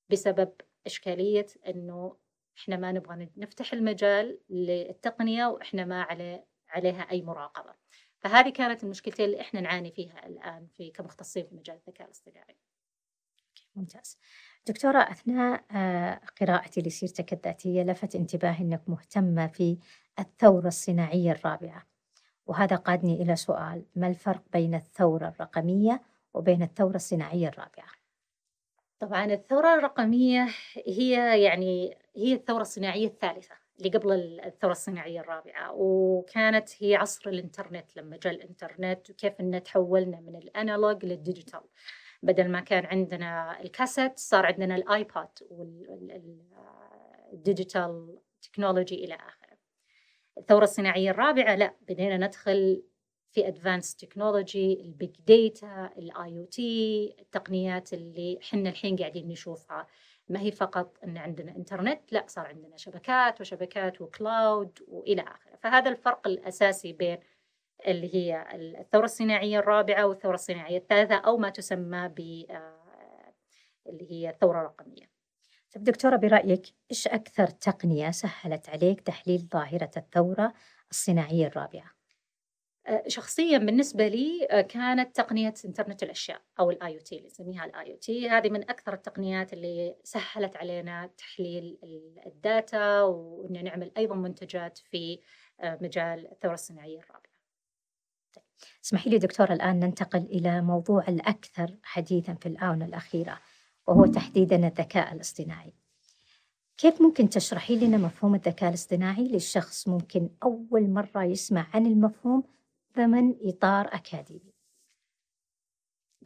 بسبب إشكالية أنه إحنا ما نبغى نفتح المجال للتقنية وإحنا ما عليه عليها أي مراقبة. فهذه كانت المشكلتين اللي إحنا نعاني فيها الآن في كمختصين في مجال الذكاء الاصطناعي. ممتاز. دكتورة أثناء آه، قراءتي لسيرتك الذاتية لفت انتباهي أنك مهتمة في الثورة الصناعية الرابعة. وهذا قادني إلى سؤال ما الفرق بين الثورة الرقمية وبين الثورة الصناعية الرابعة؟ طبعا الثورة الرقمية هي يعني هي الثورة الصناعية الثالثة اللي قبل الثورة الصناعية الرابعة وكانت هي عصر الإنترنت لما جاء الإنترنت وكيف إن تحولنا من ال analog لل digital. بدل ما كان عندنا الكاسيت صار عندنا الآيباد وال digital technology إلى آخره. الثورة الصناعية الرابعة لا بدينا ندخل في advanced technology ال big data ال IoT التقنيات اللي إحنا الحين قاعدين نشوفها. ما هي فقط إن عندنا انترنت لا صار عندنا شبكات وشبكات و cloud وإلى آخره. فهذا الفرق الأساسي بين اللي هي الثورة الصناعية الرابعة والثورة الصناعية الثالثة أو ما تسمى ب آه، اللي هي الثورة الرقمية. طيب دكتورة برأيك إيش أكثر تقنية سهلت عليك تحليل ظاهرة الثورة الصناعية الرابعة؟ آه، شخصيا بالنسبة لي آه، كانت تقنية إنترنت الأشياء أو ال IoT اللي نسميها ال IoT هذه من أكثر التقنيات اللي سهلت علينا تحليل ال data وان نعمل أيضا منتجات في آه، مجال الثورة الصناعية الرابعة. طيب. اسمحي لي دكتور الآن ننتقل إلى موضوع الأكثر حديثا في الآونة الأخيرة وهو تحديدا الذكاء الاصطناعي. كيف ممكن تشرحي لنا مفهوم الذكاء الاصطناعي للشخص ممكن أول مرة يسمع عن المفهوم ضمن إطار أكاديمي.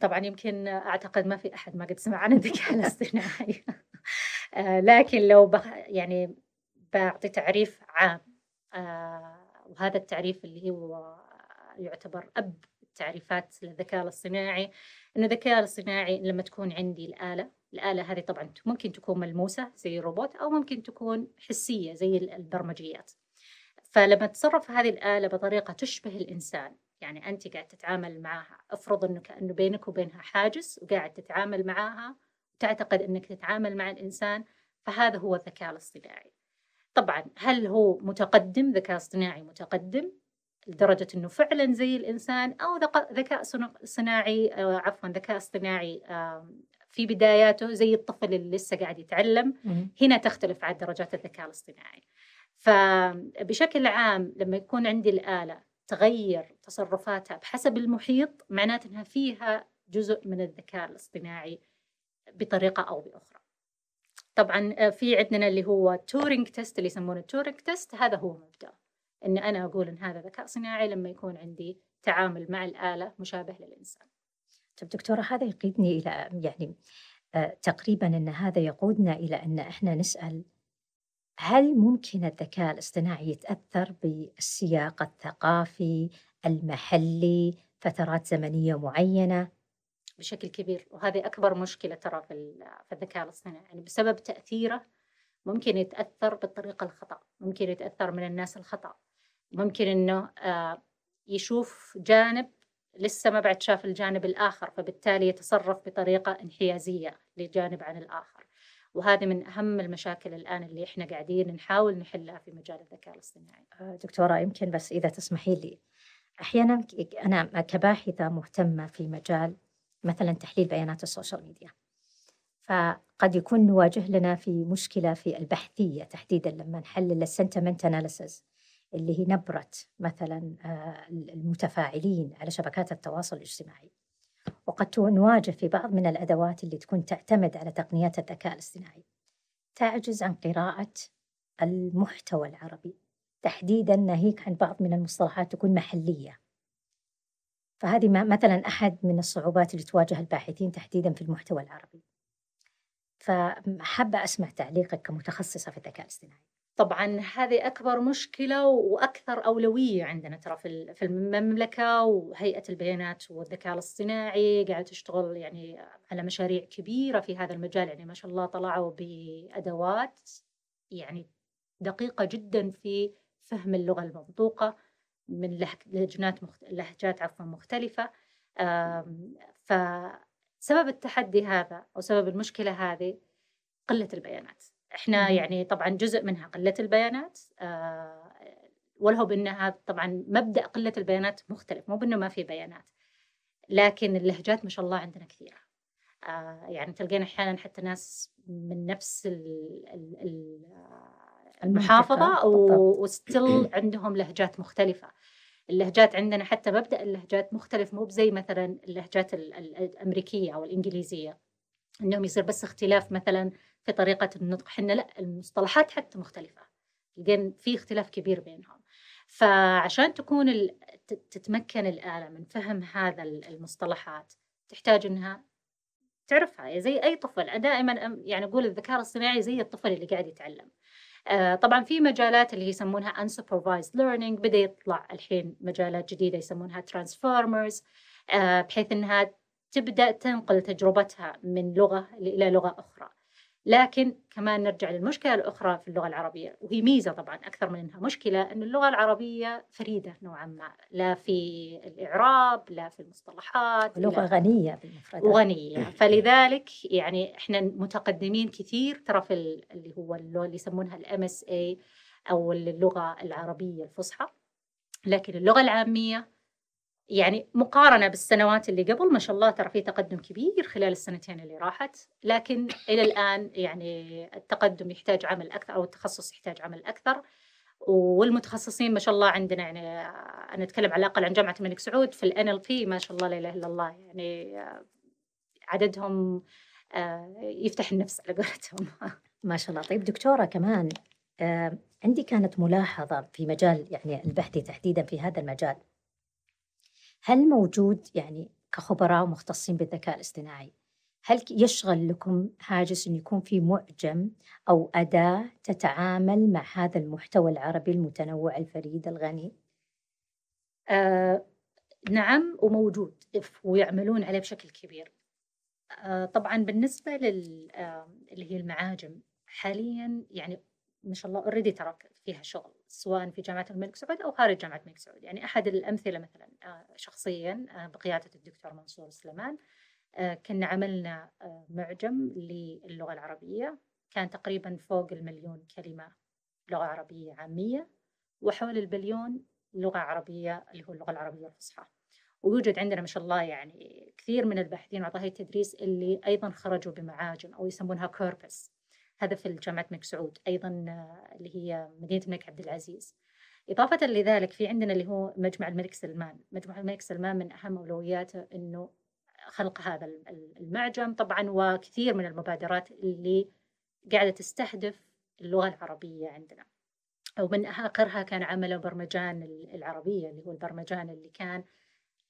طبعا يمكن أعتقد ما في أحد ما قد سمع عن الذكاء الاصطناعي لكن لو بخ يعني بعطي تعريف عام آه، وهذا التعريف اللي هو يعتبر أب التعريفات للذكاء الاصطناعي. إنه الذكاء الاصطناعي لما تكون عندي الآلة الآلة هذه طبعا ممكن تكون ملموسة زي الروبوت أو ممكن تكون حسية زي البرمجيات. فلما تصرف هذه الآلة بطريقة تشبه الإنسان يعني أنت قاعد تتعامل معها افرض أنه كأنه بينك وبينها حاجز وقاعد تتعامل معها وتعتقد أنك تتعامل مع الإنسان فهذا هو الذكاء الاصطناعي. طبعا هل هو متقدم؟ ذكاء اصطناعي متقدم لدرجة أنه فعلا زي الإنسان أو ذكاء صناعي آه، عفوا ذكاء اصطناعي في بداياته زي الطفل اللي لسه قاعد يتعلم. هنا تختلف عن درجات الذكاء الاصطناعي. فبشكل عام لما يكون عندي الآلة تغير تصرفاتها بحسب المحيط معناته أنها فيها جزء من الذكاء الاصطناعي بطريقة أو بأخرى. طبعا آه، في عندنا اللي هو Turing test اللي يسمونه Turing test هذا هو مبدأ. أن أنا أقول أن هذا ذكاء صناعي لما يكون عندي تعامل مع الآلة مشابه للإنسان. طب دكتورة هذا يقودني إلى يعني آه تقريبا أن هذا يقودنا إلى أن إحنا نسأل هل ممكن الذكاء الاصطناعي يتأثر بالسياق الثقافي المحلي فترات زمنية معينة؟ بشكل كبير وهذه أكبر مشكلة ترى في الذكاء الاصطناعي يعني بسبب تأثيره ممكن يتأثر بالطريقة الخطأ ممكن يتأثر من الناس الخطأ ممكن أنه آه، يشوف جانب لسه ما بعد شاف الجانب الآخر فبالتالي يتصرف بطريقة انحيازية لجانب عن الآخر وهذه من أهم المشاكل الآن اللي إحنا قاعدين نحاول نحلها في مجال الذكاء الاصطناعي. آه، دكتورة يمكن بس إذا تسمحي لي. أحيانا أنا كباحثة مهتمة في مجال مثلا تحليل بيانات ال social media. فقد يكون نواجه لنا في مشكلة في البحثية تحديدا لما نحلل ال sentiment analysis اللي هي نبرة مثلا آه، المتفاعلين على شبكات التواصل الاجتماعي. وقد نواجه في بعض من الأدوات اللي تكون تعتمد على تقنيات الذكاء الاصطناعي. تعجز عن قراءة المحتوى العربي. تحديدا ناهيك عن بعض من المصطلحات تكون محلية. فهذه مثلا أحد من الصعوبات اللي تواجه الباحثين تحديدا في المحتوى العربي. فحابة أسمع تعليقك كمتخصصة في الذكاء الاصطناعي. طبعا هذه أكبر مشكلة وأكثر أولوية عندنا ترى في المملكة وهيئة البيانات والذكاء الاصطناعي قاعدة تشتغل يعني على مشاريع كبيرة في هذا المجال يعني ما شاء الله طلعوا بأدوات يعني دقيقة جدا في فهم اللغة المنطوقة من لهجات مخت... لهجات عفوا مختلفة. فسبب التحدي هذا أو سبب المشكلة هذه قلة البيانات. إحنا يعني طبعا جزء منها قلة البيانات آه ولو بانها طبعا مبدأ قلة البيانات مختلف مو بإنه ما في بيانات لكن اللهجات ما شاء الله عندنا كثيرة. آه يعني تلقينا أحيانا حتى ناس من نفس المحافظة وستيل عندهم لهجات مختلفة. اللهجات عندنا حتى مبدأ اللهجات مختلف مو بزي مثلا اللهجات الأمريكية أو الإنجليزية إنهم يصير بس اختلاف مثلا في طريقة النطق. حنا لا المصطلحات حتى مختلفة. لقين في اختلاف كبير بينهم. فعشان تكون. تتمكن الآلة من فهم هذا المصطلحات تحتاج إنها تعرفها. زي أي طفل. دائما يعني أقول الذكاء الاصطناعي زي الطفل اللي قاعد يتعلم. آه طبعا في مجالات اللي يسمونها unsupervised learning. بدأ يطلع الحين مجالات جديدة يسمونها transformers. آه بحيث إنها تبدأ تنقل تجربتها من لغة إلى لغة أخرى. لكن كمان نرجع للمشكلة الأخرى في اللغة العربية وهي ميزة طبعا أكثر من أنها مشكلة أن اللغة العربية فريدة نوعا ما لا في الإعراب لا في المصطلحات لغة غنية بالمفردات. وغنية. فلذلك يعني إحنا متقدمين كثير ترى في اللي هو اللغة اللي يسمونها ال MSA أو اللغة العربية الفصحى لكن اللغة العامية يعني مقارنة بالسنوات اللي قبل ما شاء الله ترى في تقدم كبير خلال السنتين اللي راحت. لكن إلى الآن يعني التقدم يحتاج عمل أكثر أو التخصص يحتاج عمل أكثر. والمتخصصين ما شاء الله عندنا يعني أنا أتكلم على الأقل عن جامعة الملك سعود. في ال NLP ما شاء الله لا إله إلا الله يعني عددهم آه، يفتح النفس على قولتهم. ما شاء الله. طيب دكتورة كمان آه، عندي كانت ملاحظة في مجال يعني البحث تحديدا في هذا المجال. هل موجود يعني كخبراء مختصين بالذكاء الاصطناعي؟ هل يشغل لكم هاجس أن يكون في معجم أو أداة تتعامل مع هذا المحتوى العربي المتنوع الفريد الغني؟ آه نعم وموجود ويعملون عليه بشكل كبير. آه طبعا بالنسبة لل آه اللي هي المعاجم حاليا يعني ما شاء الله اوريدي ترى فيها شغل. سواء في جامعة الملك سعود أو خارج جامعة الملك سعود. يعني أحد الأمثلة مثلا آه، شخصيا آه، بقيادة الدكتور منصور سليمان آه، كنا عملنا معجم للغة العربية. كان تقريبا فوق المليون كلمة لغة عربية عامية وحول البليون لغة عربية اللي هو اللغة العربية الفصحى. ويوجد عندنا ما شاء الله يعني كثير من الباحثين وعطاها التدريس اللي أيضا خرجوا بمعاجم أو يسمونها كوربس. هذا في جامعة الملك سعود أيضا آه، اللي هي مدينة الملك عبد العزيز. إضافة لذلك في عندنا اللي هو مجمع الملك سلمان. مجمع الملك سلمان من أهم أولوياته أنه خلق هذا المعجم طبعا وكثير من المبادرات اللي قاعدة تستهدف اللغة العربية عندنا. ومن آخرها كان عمل برمجان العربية اللي هو البرمجان اللي كان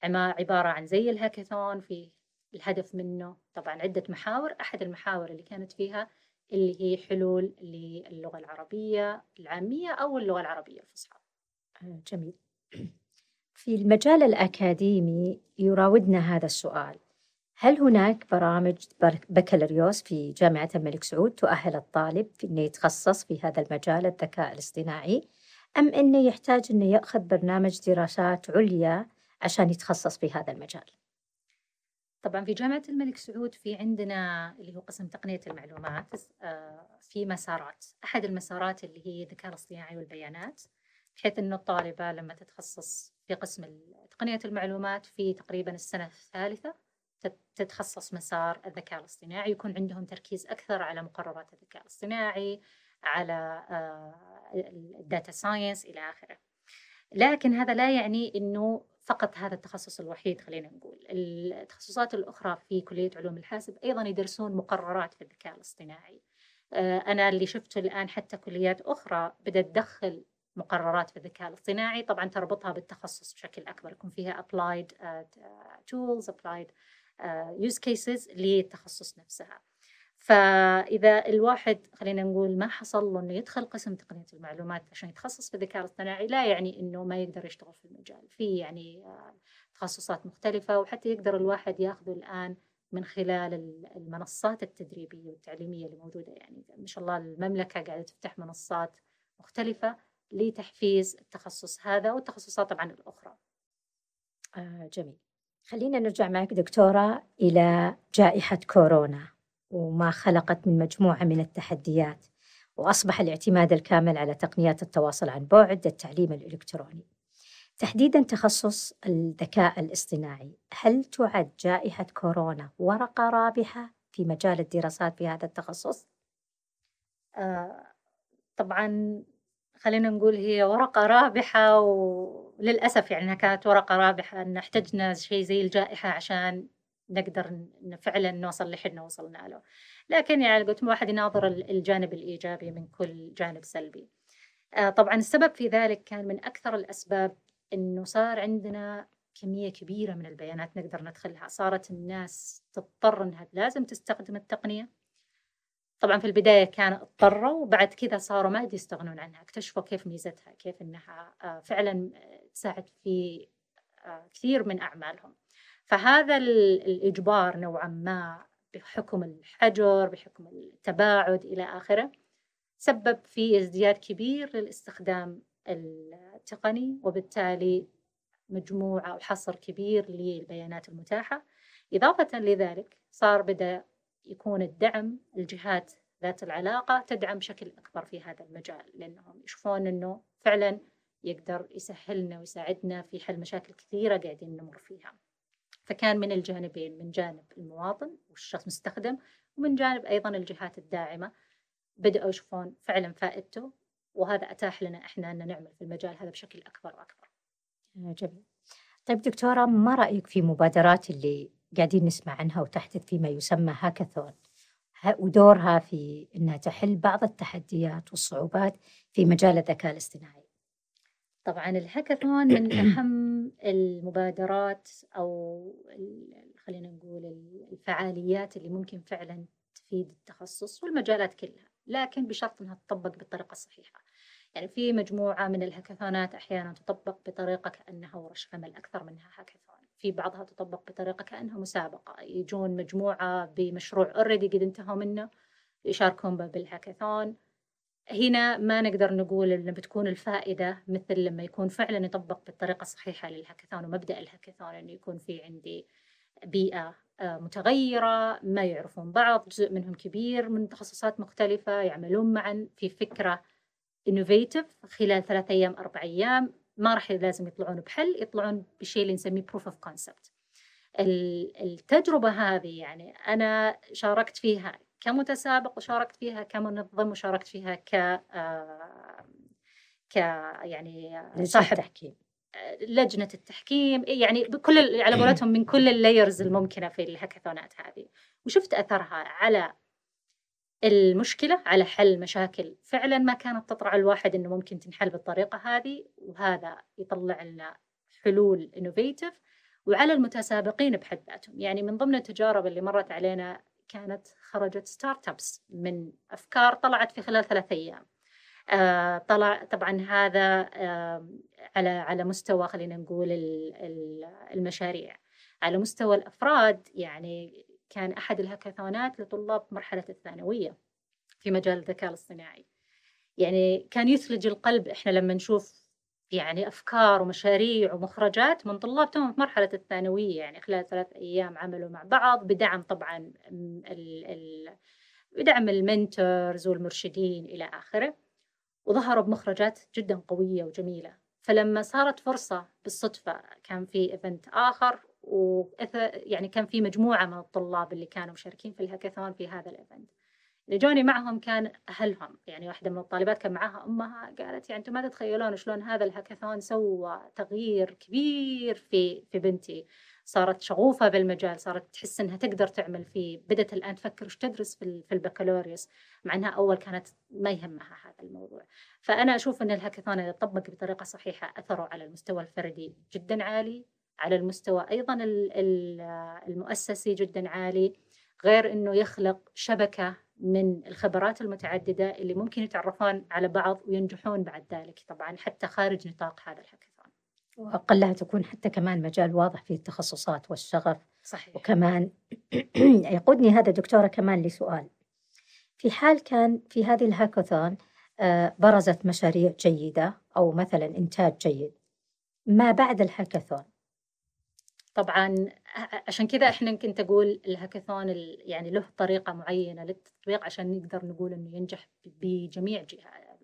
عبارة عن زي الهاكاثون في الهدف منه طبعا عدة محاور. أحد المحاور اللي كانت فيها اللي هي حلول للغة العربية العامية أو اللغة العربية الفصحى. آه، جميل. في المجال الأكاديمي يراودنا هذا السؤال. هل هناك برامج بكالوريوس في جامعة الملك سعود تؤهل الطالب في أنه يتخصص في هذا المجال الذكاء الاصطناعي أم أنه يحتاج أنه يأخذ برنامج دراسات عليا عشان يتخصص في هذا المجال؟ طبعا في جامعة الملك سعود في عندنا اللي هو قسم تقنية المعلومات آه، في مسارات. أحد المسارات اللي هي الذكاء الاصطناعي والبيانات بحيث أنه الطالبة لما تتخصص في قسم تقنية المعلومات في تقريبا السنة الثالثة تتخصص مسار الذكاء الاصطناعي. يكون عندهم تركيز أكثر على مقررات الذكاء الاصطناعي على ال data آه، science إلى آخره. لكن هذا لا يعني إنه فقط هذا التخصص الوحيد خلينا نقول. التخصصات الأخرى في كلية علوم الحاسب أيضا يدرسون مقررات في الذكاء الاصطناعي. آه، أنا اللي شفته الآن حتى كليات أخرى بدأت تدخل مقررات في الذكاء الاصطناعي. طبعا تربطها بالتخصص بشكل أكبر. يكون فيها applied uh, tools applied use cases للتخصص نفسها. فإذا الواحد خلينا نقول ما حصل له إنه يدخل قسم تقنية المعلومات عشان يتخصص في الذكاء الاصطناعي لا يعني إنه ما يقدر يشتغل في المجال. في يعني آه، تخصصات مختلفة وحتى يقدر الواحد ياخذه الآن من خلال المنصات التدريبية والتعليمية اللي موجودة. يعني ما شاء الله المملكة قاعدة تفتح منصات مختلفة لتحفيز التخصص هذا والتخصصات طبعا الأخرى. آه جميل. خلينا نرجع معك دكتورة إلى جائحة كورونا. وما خلقت من مجموعة من التحديات وأصبح الاعتماد الكامل على تقنيات التواصل عن بعد التعليم الإلكتروني تحديدا تخصص الذكاء الاصطناعي هل تعد جائحة كورونا ورقة رابحة في مجال الدراسات في هذا التخصص؟ آه طبعا خلينا نقول هي ورقة رابحة وللأسف يعني كانت ورقة رابحة إن احتجنا شيء زي الجائحة عشان نقدر فعلا نوصل لحنا وصلنا له. لكن يعني قلت الواحد يناظر الجانب الإيجابي من كل جانب سلبي. آه، طبعا السبب في ذلك كان من أكثر الأسباب أنه صار عندنا كمية كبيرة من البيانات نقدر ندخلها. صارت الناس تضطر أنها لازم تستخدم التقنية. طبعا في البداية كانوا اضطروا وبعد كذا صاروا ما يستغنون عنها. اكتشفوا كيف ميزتها كيف أنها آه، فعلا تساعد في آه، كثير من أعمالهم. فهذا الإجبار نوعا ما بحكم الحجر بحكم التباعد إلى آخره سبب في ازدياد كبير للاستخدام التقني وبالتالي مجموعة أو حصر كبير للبيانات المتاحة. إضافة لذلك صار بدأ يكون الدعم الجهات ذات العلاقة تدعم بشكل أكبر في هذا المجال لأنهم يشوفون أنه فعلا يقدر يسهلنا ويساعدنا في حل مشاكل كثيرة قاعدين نمر فيها. فكان من الجانبين من جانب المواطن والشخص المستخدم ومن جانب أيضا الجهات الداعمة. بدأوا يشوفون فعلا فائدته وهذا أتاح لنا إحنا أن نعمل في المجال هذا بشكل أكبر وأكبر. آه، جميل. طيب دكتورة ما رأيك في مبادرات اللي قاعدين نسمع عنها وتحدث فيما يسمى هاكاثون؟ ودورها في أنها تحل بعض التحديات والصعوبات في مجال الذكاء الاصطناعي. طبعا الهاكاثون من أهم المبادرات أو خلينا نقول الفعاليات اللي ممكن فعلا تفيد التخصص والمجالات كلها لكن بشرط أنها تطبق بالطريقة الصحيحة. يعني في مجموعة من الهاكاثونات أحيانا تطبق بطريقة كأنها ورش عمل أكثر منها هاكاثون. في بعضها تطبق بطريقة كأنها مسابقة. يجون مجموعة بمشروع اوريدي قد انتهوا منه يشاركون بالهاكاثون. هنا ما نقدر نقول إن بتكون الفائدة مثل لما يكون فعلا يطبق بالطريقة الصحيحة للهاكاثون ومبدأ الهاكاثون انه يكون في عندي بيئة آه، متغيرة ما يعرفون بعض جزء منهم كبير من تخصصات مختلفة يعملون معا في فكرة innovative خلال ثلاث أيام أربع أيام ما راح لازم يطلعون بحل يطلعون بشيء اللي نسميه proof of concept التجربة هذه يعني أنا شاركت فيها كمتسابق وشاركت فيها كمنظم وشاركت فيها ك آه، ك يعني صاحب تحكيم لجنة التحكيم. يعني بكل على قولتهم من كل ال layers الممكنة في الهاكاثونات هذه. وشفت أثرها على المشكلة على حل مشاكل فعلا ما كانت تطرأ الواحد أنه ممكن تنحل بالطريقة هذه. وهذا يطلع لنا حلول innovative وعلى المتسابقين بحد ذاتهم. يعني من ضمن التجارب اللي مرت علينا كانت خرجت startups من أفكار طلعت في خلال ثلاث أيام. آه طلع طبعا هذا آه على على مستوى خلينا نقول المشاريع. على مستوى الأفراد يعني كان أحد الهاكاثونات لطلاب مرحلة الثانوية في مجال الذكاء الاصطناعي. يعني كان يثلج القلب إحنا لما نشوف يعني أفكار ومشاريع ومخرجات من طلاب توهم في مرحلة الثانوية يعني خلال ثلاث أيام عملوا مع بعض بدعم طبعا ال ال بدعم ال mentors والمرشدين إلى آخره وظهروا بمخرجات جدا قوية وجميلة. فلما صارت فرصة بالصدفة كان في event آخر و يعني كان في مجموعة من الطلاب اللي كانوا مشاركين في الهاكاثون في هذا ال event اللي جوني معهم كان أهلهم. يعني واحدة من الطالبات كان معاها أمها قالت يعني أنتم ما تتخيلون شلون هذا الهاكاثون سوى تغيير كبير في في بنتي. صارت شغوفة بالمجال صارت تحس أنها تقدر تعمل فيه. بدأت الآن تفكر وش تدرس في, في البكالوريوس مع أنها أول كانت ما يهمها هذا الموضوع. فأنا أشوف أن الهاكاثون إذا طبق بطريقة صحيحة أثره على المستوى الفردي جدا عالي على المستوى أيضا المؤسسي جدا عالي. غير أنه يخلق شبكة من الخبرات المتعددة اللي ممكن يتعرفون على بعض وينجحون بعد ذلك طبعا حتى خارج نطاق هذا الهاكاثون وأقلها تكون حتى كمان مجال واضح فيه التخصصات والشغف. صحيح. وكمان يقودني هذا دكتورة كمان لسؤال. في حال كان في هذه الهاكاثون آه، برزت مشاريع جيدة أو مثلا إنتاج جيد ما بعد الهاكاثون؟ طبعا عشان كذا إحنا كنت أقول الهاكاثون يعني له طريقة معينة للتطبيق عشان نقدر نقول إنه ينجح بجميع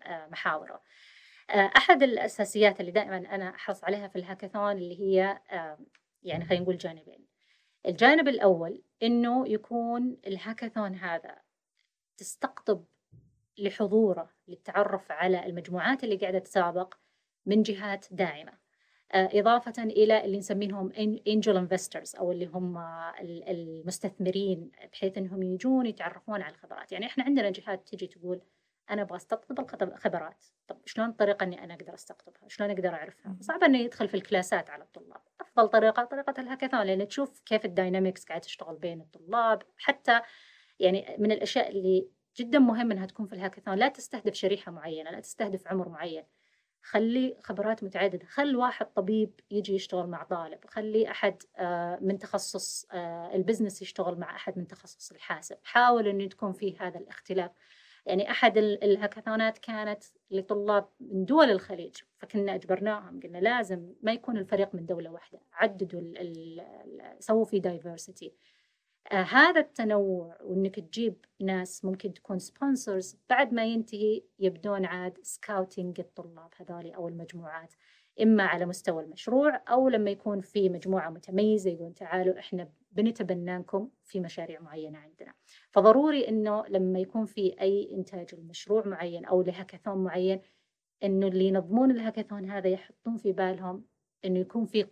محاوره. أحد الأساسيات اللي دائما أنا أحرص عليها في الهاكاثون اللي هي يعني خلينا نقول جانبين. الجانب الأول إنه يكون الهاكاثون هذا تستقطب لحضوره للتعرف على المجموعات اللي قاعدة تسابق من جهات داعمة. آه، إضافة إلى اللي نسميهم angel investors أو اللي هم المستثمرين بحيث أنهم يجون يتعرفون على الخبرات. يعني إحنا عندنا جهات تجي تقول أنا أبغى أستقطب الخبرات طب شلون الطريقة أني أنا أقدر أستقطبها؟ شلون أقدر أعرفها؟ صعب أنه يدخل في ال class ات على الطلاب. أفضل طريقة طريقة الهاكاثون لأن تشوف كيف ال dynamics قاعد تشتغل بين الطلاب. حتى يعني من الأشياء اللي جدا مهم أنها تكون في الهاكاثون لا تستهدف شريحة معينة لا تستهدف عمر معين. خلي خبرات متعددة خل واحد طبيب يجي يشتغل مع طالب خلي أحد آه، من تخصص آه، ال business يشتغل مع أحد من تخصص الحاسب. حاول أن تكون في هذا الاختلاف. يعني أحد الهاكاثونات كانت لطلاب من دول الخليج فكنا أجبرناهم قلنا لازم ما يكون الفريق من دولة واحدة عددوا سووا في diversity آه هذا التنوع وإنك تجيب ناس ممكن تكون sponsors بعد ما ينتهي يبدون عاد scouting الطلاب هذولي أو المجموعات إما على مستوى المشروع أو لما يكون في مجموعة متميزة يقولون تعالوا إحنا بنتبناكم في مشاريع معينة عندنا. فضروري إنه لما يكون في أي إنتاج لمشروع معين أو لهاكاثون معين إنه اللي ينظمون الهاكاثون هذا يحطون في بالهم إنه يكون في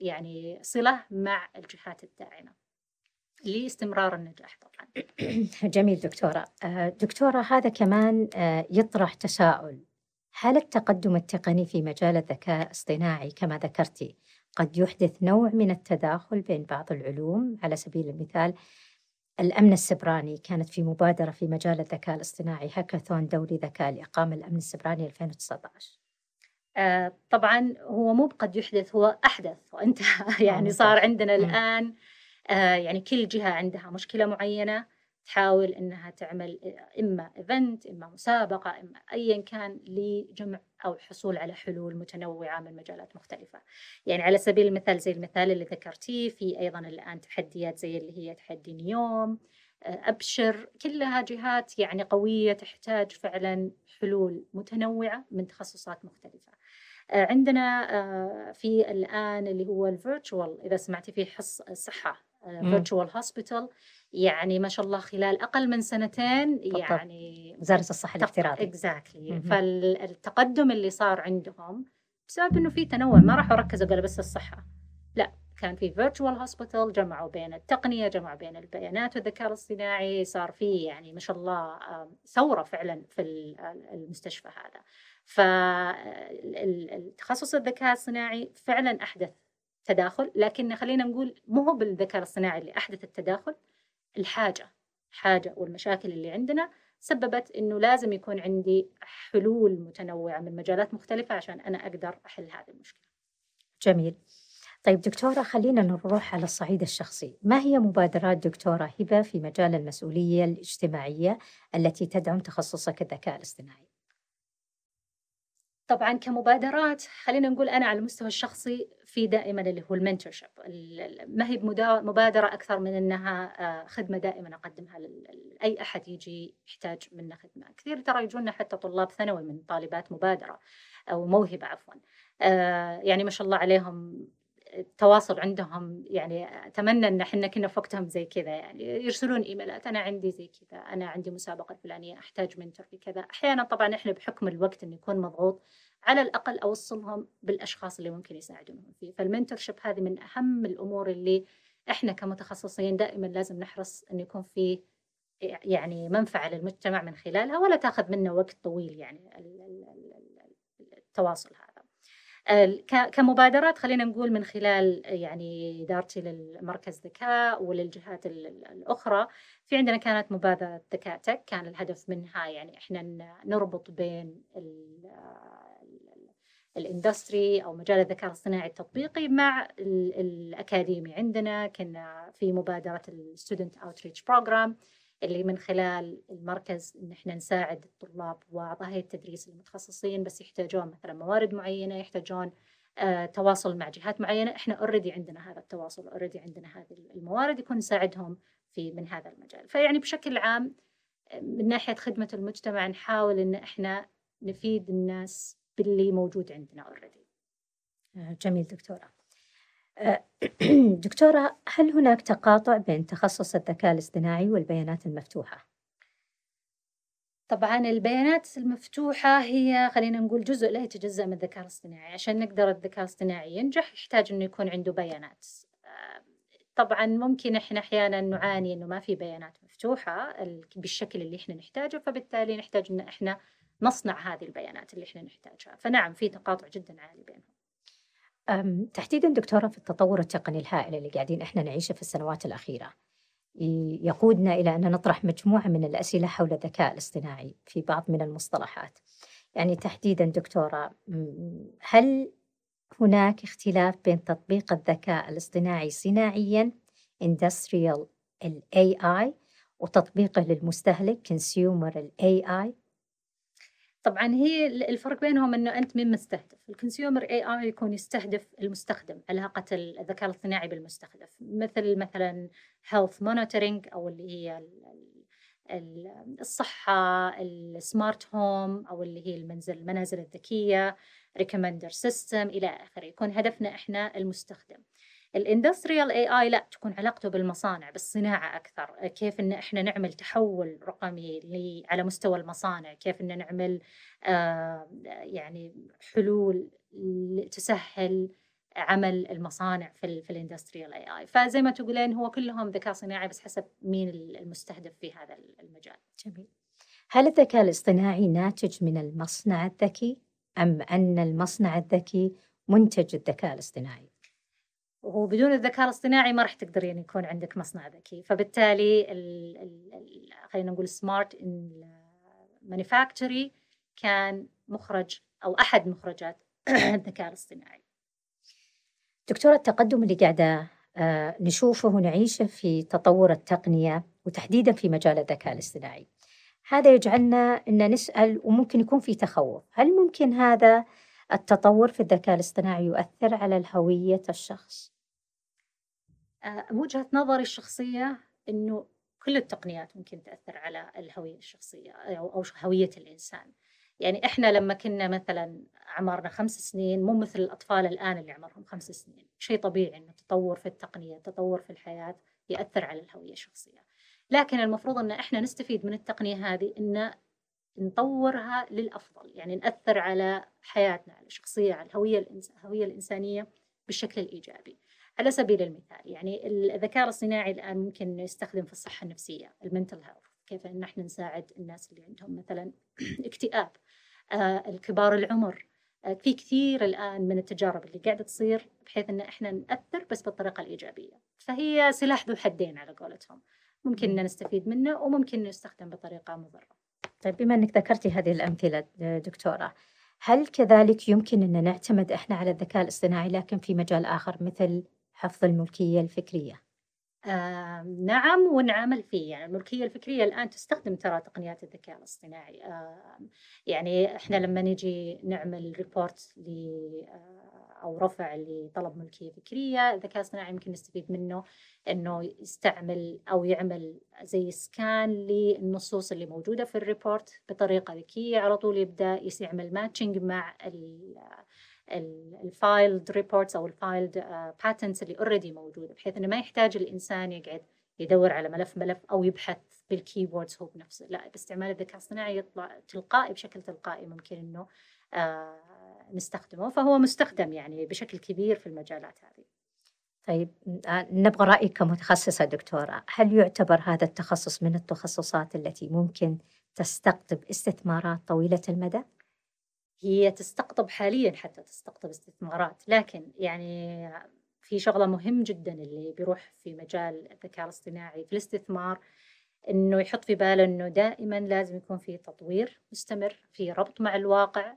يعني صلة مع الجهات الداعمة. لاستمرار النجاح طبعا. جميل دكتورة. آه، دكتورة هذا كمان آه، يطرح تساؤل. هل التقدم التقني في مجال الذكاء الاصطناعي كما ذكرتي قد يحدث نوع من التداخل بين بعض العلوم؟ على سبيل المثال الأمن السبراني كانت في مبادرة في مجال الذكاء الاصطناعي هاكاثون دولي ذكاء لإقامة الأمن السبراني 2019 آه طبعا هو مو قد يحدث هو أحدث وانتهى. يعني صار عندنا الآن آه، يعني كل جهة عندها مشكلة معينة تحاول إنها تعمل إما event إما مسابقة إما ايا كان لجمع أو الحصول على حلول متنوعة من مجالات مختلفة. يعني على سبيل المثال زي المثال اللي ذكرتيه في أيضا الآن تحديات زي اللي هي تحدي نيوم آه، أبشر كلها جهات يعني قوية تحتاج فعلا حلول متنوعة من تخصصات مختلفة. آه، عندنا في الآن اللي هو ال virtual إذا سمعتي فيه حص الصحه virtual hospital يعني ما شاء الله خلال أقل من سنتين يعني وزارة الصحة الافتراضي exactly فالتقدم اللي صار عندهم بسبب إنه في تنوع ما راحوا ركزوا قالوا بس الصحة. لا كان في virtual hospital جمعوا بين التقنية جمعوا بين البيانات والذكاء الاصطناعي صار في يعني ما شاء الله ثورة فعلا في المستشفى هذا. فالتخصص الذكاء الصناعي فعلا أحدث تداخل لكن خلينا نقول مو هو بالذكاء الاصطناعي اللي أحدث التداخل الحاجة حاجة والمشاكل اللي عندنا سببت إنه لازم يكون عندي حلول متنوعة من مجالات مختلفة عشان أنا أقدر أحل هذه المشكلة. جميل. طيب دكتورة خلينا نروح على الصعيد الشخصي، ما هي مبادرات دكتورة هبة في مجال المسؤولية الاجتماعية التي تدعم تخصصك الذكاء الاصطناعي؟ طبعا كمبادرات خلينا نقول أنا على المستوى الشخصي في دائما اللي هو المنتورشيب ما هي مبادرة أكثر من إنها آه، خدمة دائما أقدمها لاي أحد يجي يحتاج منا خدمة. كثير ترى يجونا حتى طلاب ثانوي من طالبات مبادرة أو موهبة عفوا. آه، يعني ما شاء الله عليهم التواصل عندهم يعني أتمنى إن إحنا كنا في وقتهم زي كذا يعني يرسلون إيميلات أنا عندي زي كذا أنا عندي مسابقة فلانية أحتاج منتور في كذا. أحيانا طبعا إحنا بحكم الوقت إنه يكون مضغوط على الأقل أوصلهم بالأشخاص اللي ممكن يساعدونهم فيه. فالمنتور شيب هذه من أهم الأمور اللي إحنا كمتخصصين دائما لازم نحرص انه يكون في يعني منفعة للمجتمع من خلالها ولا تأخذ منا وقت طويل يعني التواصل هذا. كمبادرات خلينا نقول من خلال يعني إدارتي للمركز ذكاء وللجهات الأخرى. في عندنا كانت مبادرة ذكاء تك كان الهدف منها يعني إحنا نربط بين ال industry أو مجال الذكاء الاصطناعي التطبيقي مع الأكاديمي. عندنا كنا في مبادرة ال student outreach program اللي من خلال المركز إن إحنا نساعد الطلاب وأعضاء هيئه التدريس المتخصصين بس يحتاجون مثلا موارد معينة يحتاجون آه تواصل مع جهات معينة. إحنا already عندنا هذا التواصل already عندنا هذه الموارد يكون نساعدهم في من هذا المجال. فيعني بشكل عام من ناحية خدمة المجتمع نحاول إن إحنا نفيد الناس باللي موجود عندنا اوريدي آه، جميل دكتورة. آه، دكتورة هل هناك تقاطع بين تخصص الذكاء الاصطناعي والبيانات المفتوحة؟ طبعا البيانات المفتوحة هي خلينا نقول جزء لا يتجزأ من الذكاء الاصطناعي. عشان نقدر الذكاء الاصطناعي ينجح يحتاج إنه يكون عنده بيانات. آه، طبعا ممكن إحنا أحيانا نعاني إنه ما في بيانات مفتوحة بالشكل اللي إحنا نحتاجه فبالتالي نحتاج إن إحنا نصنع هذه البيانات اللي إحنا نحتاجها. فنعم في تقاطع جدا عالي بينهم. تحديدا دكتورة في التطور التقني الهائل اللي قاعدين إحنا نعيشه في السنوات الأخيرة. يقودنا إلى أن نطرح مجموعة من الأسئلة حول الذكاء الاصطناعي في بعض من المصطلحات. يعني تحديدا دكتورة هل هناك اختلاف بين تطبيق الذكاء الاصطناعي صناعيا industrial ال AI وتطبيقه للمستهلك consumer ال AI طبعا هي الفرق بينهم إنه أنت مين مستهدف؟ ال consumer AI يكون يستهدف المستخدم علاقة الذكاء الاصطناعي بالمستهدف مثل مثلا health monitoring أو اللي هي الصحة ال smart home أو اللي هي المنزل المنازل الذكية recommender system إلى آخره. يكون هدفنا إحنا المستخدم. ال industrial AI لا تكون علاقته بالمصانع بالصناعة أكثر. كيف إن إحنا نعمل تحول رقمي على مستوى المصانع؟ كيف إن نعمل آه يعني حلول تسهل عمل المصانع في في ال industrial AI فزي ما تقولين هو كلهم ذكاء صناعي بس حسب مين المستهدف في هذا المجال. جميل. هل الذكاء الاصطناعي ناتج من المصنع الذكي أم أن المصنع الذكي منتج الذكاء الاصطناعي؟ وبدون الذكاء الاصطناعي ما راح تقدرين يعني يكون عندك مصنع ذكي. فبالتالي خلينا نقول سمارت مانيفاكتوري كان مخرج أو أحد مخرجات الذكاء الاصطناعي. دكتورة التقدم اللي قاعدة آه، نشوفه ونعيشه في تطور التقنية وتحديدا في مجال الذكاء الاصطناعي. هذا يجعلنا أن نسأل وممكن يكون في تخوف. هل ممكن هذا التطور في الذكاء الاصطناعي يؤثر على الهوية الشخص؟ آه، وجهة نظري الشخصية إنه كل التقنيات ممكن تأثر على الهوية الشخصية أو هوية الإنسان. يعني إحنا لما كنا مثلا عمرنا خمس سنين مو مثل الأطفال الآن اللي عمرهم خمس سنين. شيء طبيعي إنه التطور في التقنية التطور في الحياة يأثر على الهوية الشخصية. لكن المفروض أن إحنا نستفيد من التقنية هذه إن نطورها للأفضل يعني نأثر على حياتنا على الشخصية على الهوية الهوية الإنسانية بالشكل الإيجابي. على سبيل المثال يعني الذكاء الاصطناعي الآن ممكن يستخدم في الصحة النفسية المنتل هيلث كيف أن إحنا نساعد الناس اللي عندهم مثلا اكتئاب آه الكبار العمر آه في كثير الآن من التجارب اللي قاعدة تصير بحيث أن إحنا نأثر بس بالطريقة الإيجابية. فهي سلاح ذو حدين على قولتهم. ممكن أن نستفيد منه وممكن يستخدم بطريقة مضرة. طيب بما أنك ذكرتي هذه الأمثلة دكتورة هل كذلك يمكن أن نعتمد إحنا على الذكاء الاصطناعي لكن في مجال آخر مثل حفظ الملكية الفكرية. آه نعم ونعمل فيه. يعني الملكية الفكرية الآن تستخدم ترى تقنيات الذكاء الاصطناعي. آه يعني إحنا لما نجي نعمل ريبورت ل أو رفع لطلب ملكية فكرية الذكاء الاصطناعي يمكن نستفيد منه إنه يستعمل أو يعمل زي scan للنصوص اللي موجودة في ال report بطريقة ذكية. على طول يبدأ يعمل matching مع ال filed reports أو ال filed patents اللي already موجودة بحيث إنه ما يحتاج الإنسان يقعد يدور على ملف ملف أو يبحث بال keywords هو بنفسه. لا باستعمال الذكاء الصناعي يطلع تلقائي بشكل تلقائي ممكن إنه آه نستخدمه فهو مستخدم يعني بشكل كبير في المجالات هذه. طيب آه، نبغى رأيك كمتخصصة دكتورة. هل يعتبر هذا التخصص من التخصصات التي ممكن تستقطب استثمارات طويلة المدى؟ هي تستقطب حاليا حتى تستقطب استثمارات. لكن يعني في شغلة مهم جدا اللي بيروح في مجال الذكاء الاصطناعي في الاستثمار إنه يحط في باله إنه دائما لازم يكون في تطوير مستمر في ربط مع الواقع.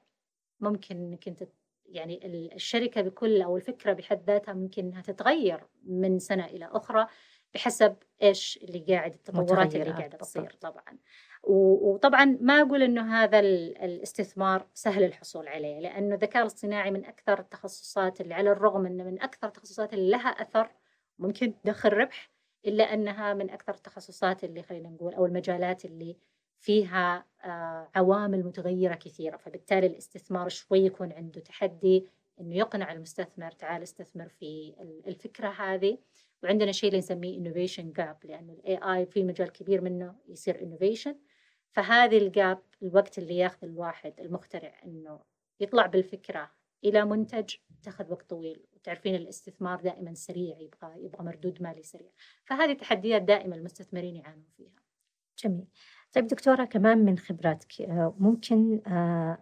ممكن انك انت يعني الشركة بكل أو الفكرة بحد ذاتها ممكن إنها تتغير من سنة إلى أخرى. بحسب إيش اللي قاعد التطورات اللي قاعدة تصير طبعا. وطبعا ما أقول إنه هذا الاستثمار سهل الحصول عليه لأنه الذكاء الاصطناعي من أكثر التخصصات اللي على الرغم إنه من أكثر التخصصات اللي لها أثر ممكن تدخل ربح إلا أنها من أكثر التخصصات اللي خلينا نقول أو المجالات اللي فيها آه، عوامل متغيرة كثيرة. فبالتالي الاستثمار شوي يكون عنده تحدي إنه يقنع المستثمر تعال استثمر في الفكرة هذه. وعندنا شيء اللي نسميه innovation gap لأنه ال AI في مجال كبير منه يصير innovation فهذه ال gap الوقت اللي ياخذ الواحد المخترع إنه يطلع بالفكرة إلى منتج تاخذ وقت طويل. وتعرفين الاستثمار دائما سريع يبغى يبغى مردود مالي سريع. فهذه تحديات دائما المستثمرين يعانون فيها. جميل. طيب دكتورة كمان من خبراتك آه، ممكن آه،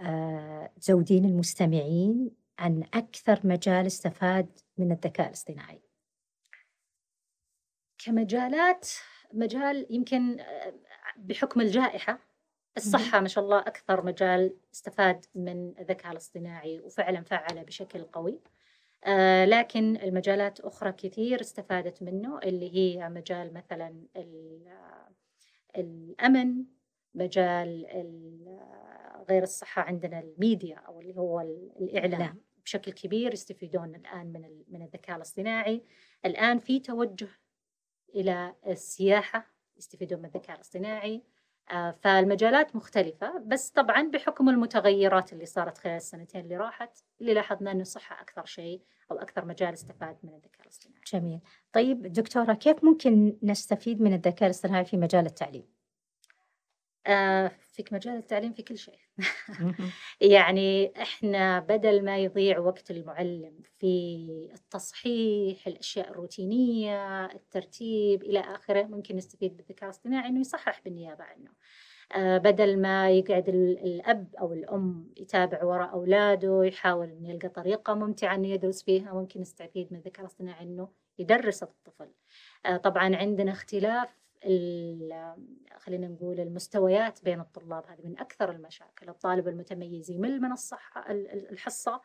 آه، تزودين المستمعين عن أكثر مجال استفاد من الذكاء الاصطناعي. كمجالات مجال يمكن بحكم الجائحة الصحة ما شاء الله أكثر مجال استفاد من الذكاء الاصطناعي وفعلا فعله بشكل قوي. آه لكن المجالات أخرى كثير استفادت منه اللي هي مجال مثلا الأمن مجال غير الصحة عندنا الميديا أو اللي هو الإعلام بشكل كبير يستفيدون الآن من من الذكاء الاصطناعي. الآن في توجه إلى السياحة يستفيدون من الذكاء الاصطناعي. آه، فالمجالات مختلفة بس طبعا بحكم المتغيرات اللي صارت خلال السنتين اللي راحت اللي لاحظنا أنه الصحة أكثر شيء أو أكثر مجال استفاد من الذكاء الاصطناعي. جميل. طيب دكتورة كيف ممكن نستفيد من الذكاء الاصطناعي في مجال التعليم؟ آه فيك مجال التعليم في كل شيء. يعني إحنا بدل ما يضيع وقت المعلم في التصحيح الأشياء الروتينية الترتيب إلى آخره ممكن نستفيد بالذكاء الاصطناعي إنه يصحح بالنيابة عنه. آه بدل ما يقعد الأب أو الأم يتابع وراء أولاده يحاول إنه يلقى طريقة ممتعة إنه يدرس فيها ممكن نستفيد من الذكاء الاصطناعي إنه يدرس الطفل. آه طبعا عندنا اختلاف خلينا نقول المستويات بين الطلاب. هذه من أكثر المشاكل. الطالب المتميز يمل من الصحه الحصة.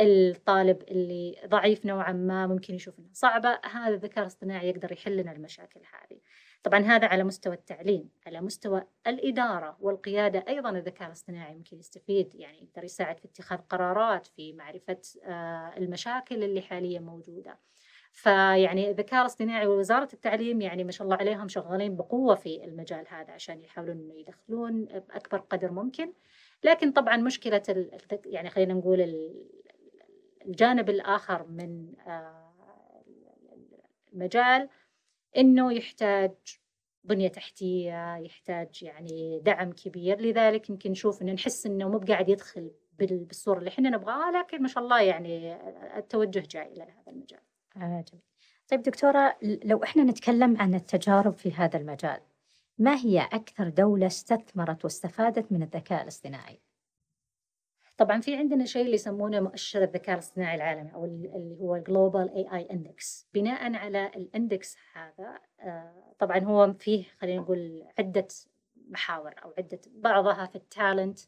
الطالب اللي ضعيف نوعا ما ممكن يشوف إنها صعبة. هذا الذكاء الاصطناعي يقدر يحل لنا المشاكل هذه. طبعا هذا على مستوى التعليم على مستوى الإدارة والقيادة. أيضا الذكاء الاصطناعي ممكن يستفيد يعني يقدر يساعد في اتخاذ قرارات في معرفة آه، المشاكل اللي حاليا موجودة. فيعني الذكاء الاصطناعي ووزارة التعليم يعني ما شاء الله عليهم شغالين بقوة في المجال هذا عشان يحاولون إنه يدخلون بأكبر قدر ممكن. لكن طبعا مشكلة يعني خلينا نقول الجانب الآخر من آه، المجال إنه يحتاج بنية تحتية يحتاج يعني دعم كبير. لذلك يمكن نشوف إنه نحس إنه مو بقاعد يدخل بالصورة اللي إحنا نبغاها لكن ما شاء الله يعني التوجه جاي إلى هذا المجال. آه جميل. طيب دكتورة لو إحنا نتكلم عن التجارب في هذا المجال ما هي أكثر دولة استثمرت واستفادت من الذكاء الاصطناعي؟ طبعا في عندنا شيء اللي يسمونه مؤشر الذكاء الاصطناعي العالمي أو اللي هو ال Global AI Index بناء على ال index هذا آه، طبعا هو فيه خلينا نقول عدة محاور أو عدة بعضها في ال talent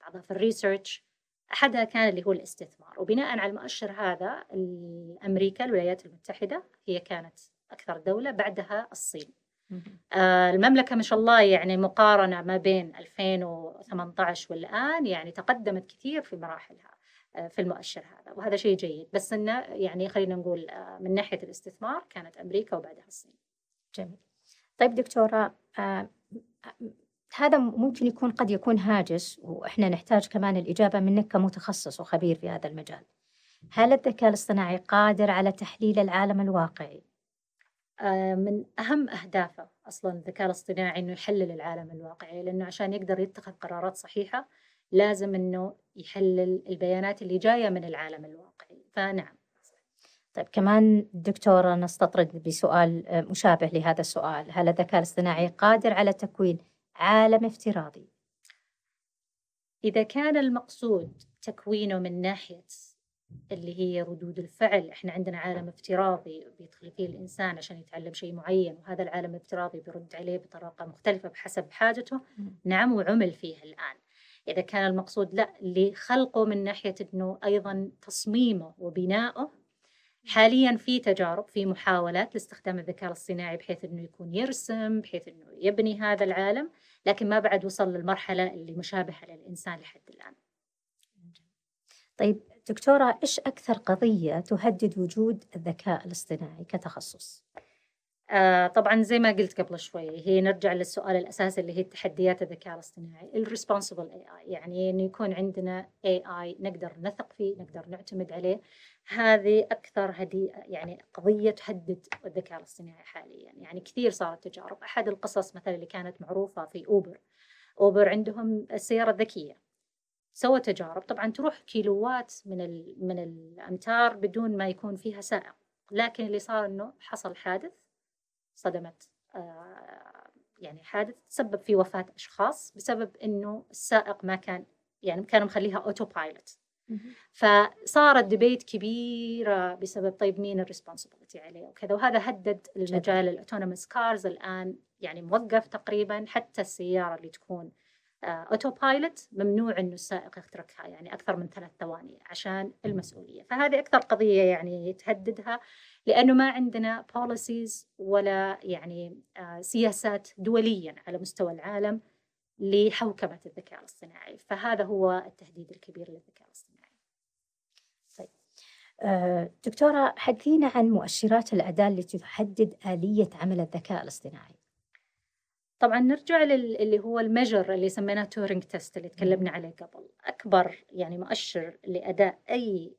بعضها في الريسيرش أحدها كان اللي هو الاستثمار. وبناء على المؤشر هذا أمريكا الولايات المتحدة هي كانت أكثر دولة بعدها الصين. آه المملكة ما شاء الله يعني مقارنة ما بين 2018 والآن يعني تقدمت كثير في مراحلها آه في المؤشر هذا. وهذا شيء جيد. بس إنه يعني خلينا نقول آه من ناحية الاستثمار كانت أمريكا وبعدها الصين. جميل. طيب دكتورة آه هذا ممكن يكون قد يكون هاجس وإحنا نحتاج كمان الإجابة منك كمتخصص وخبير في هذا المجال. هل الذكاء الاصطناعي قادر على تحليل العالم الواقعي؟ آه، من أهم أهدافه أصلا الذكاء الاصطناعي إنه يحلل العالم الواقعي لأنه عشان يقدر يتخذ قرارات صحيحة لازم إنه يحلل البيانات اللي جاية من العالم الواقعي. فنعم. طيب كمان دكتورة نستطرد بسؤال آه، مشابه لهذا السؤال. هل الذكاء الاصطناعي قادر على تكوين عالم افتراضي؟ إذا كان المقصود تكوينه من ناحية اللي هي ردود الفعل إحنا عندنا عالم افتراضي بيدخل فيه الإنسان عشان يتعلم شيء معين وهذا العالم الافتراضي بيرد عليه بطريقة مختلفة بحسب حاجته. نعم وعمل فيه الآن. إذا كان المقصود لا لخلقه من ناحية إنه أيضا تصميمه وبنائه حاليا في تجارب في محاولات لاستخدام الذكاء الاصطناعي بحيث إنه يكون يرسم بحيث إنه يبني هذا العالم. لكن ما بعد وصل للمرحلة اللي مشابهة للإنسان لحد الآن طيب دكتورة إيش أكثر قضية تهدد وجود الذكاء الاصطناعي كتخصص؟ آه طبعا زي ما قلت قبل شوي هي نرجع للسؤال الأساسي اللي هي تحديات الذكاء الاصطناعي ال responsible AI يعني إنه يكون عندنا AI نقدر نثق فيه نقدر نعتمد عليه. هذه أكثر هذي يعني قضية تهدد الذكاء الاصطناعي حاليا. يعني كثير صارت تجارب. أحد القصص مثلا اللي كانت معروفة في اوبر اوبر عندهم السيارة الذكية. سوى تجارب. طبعا تروح كيلوات من من الأمتار بدون ما يكون فيها سائق. لكن اللي صار إنه حصل حادث. صدمت. آه، يعني حادث تسبب في وفاة أشخاص بسبب إنه السائق ما كان يعني كانوا مخليها autopilot فصارت debate كبيرة بسبب طيب مين ال responsibility عليه وكذا. وهذا هدد المجال ال autonomous cars الآن يعني موقف تقريبا حتى السيارة اللي تكون autopilot ممنوع إنه السائق يخترقها يعني أكثر من ثلاث ثواني عشان المسؤولية. فهذه أكثر قضية يعني تهددها لأنه ما عندنا policies ولا يعني آه، سياسات دوليا على مستوى العالم لحوكمة الذكاء الاصطناعي. فهذا هو التهديد الكبير للذكاء الاصطناعي. طيب. آه، دكتورة حدثينا عن مؤشرات الأداء التي تحدد آلية عمل الذكاء الاصطناعي. طبعا نرجع للي هو ال measure اللي سميناه Turing test اللي تكلمنا عليه قبل. أكبر يعني مؤشر لأداء أي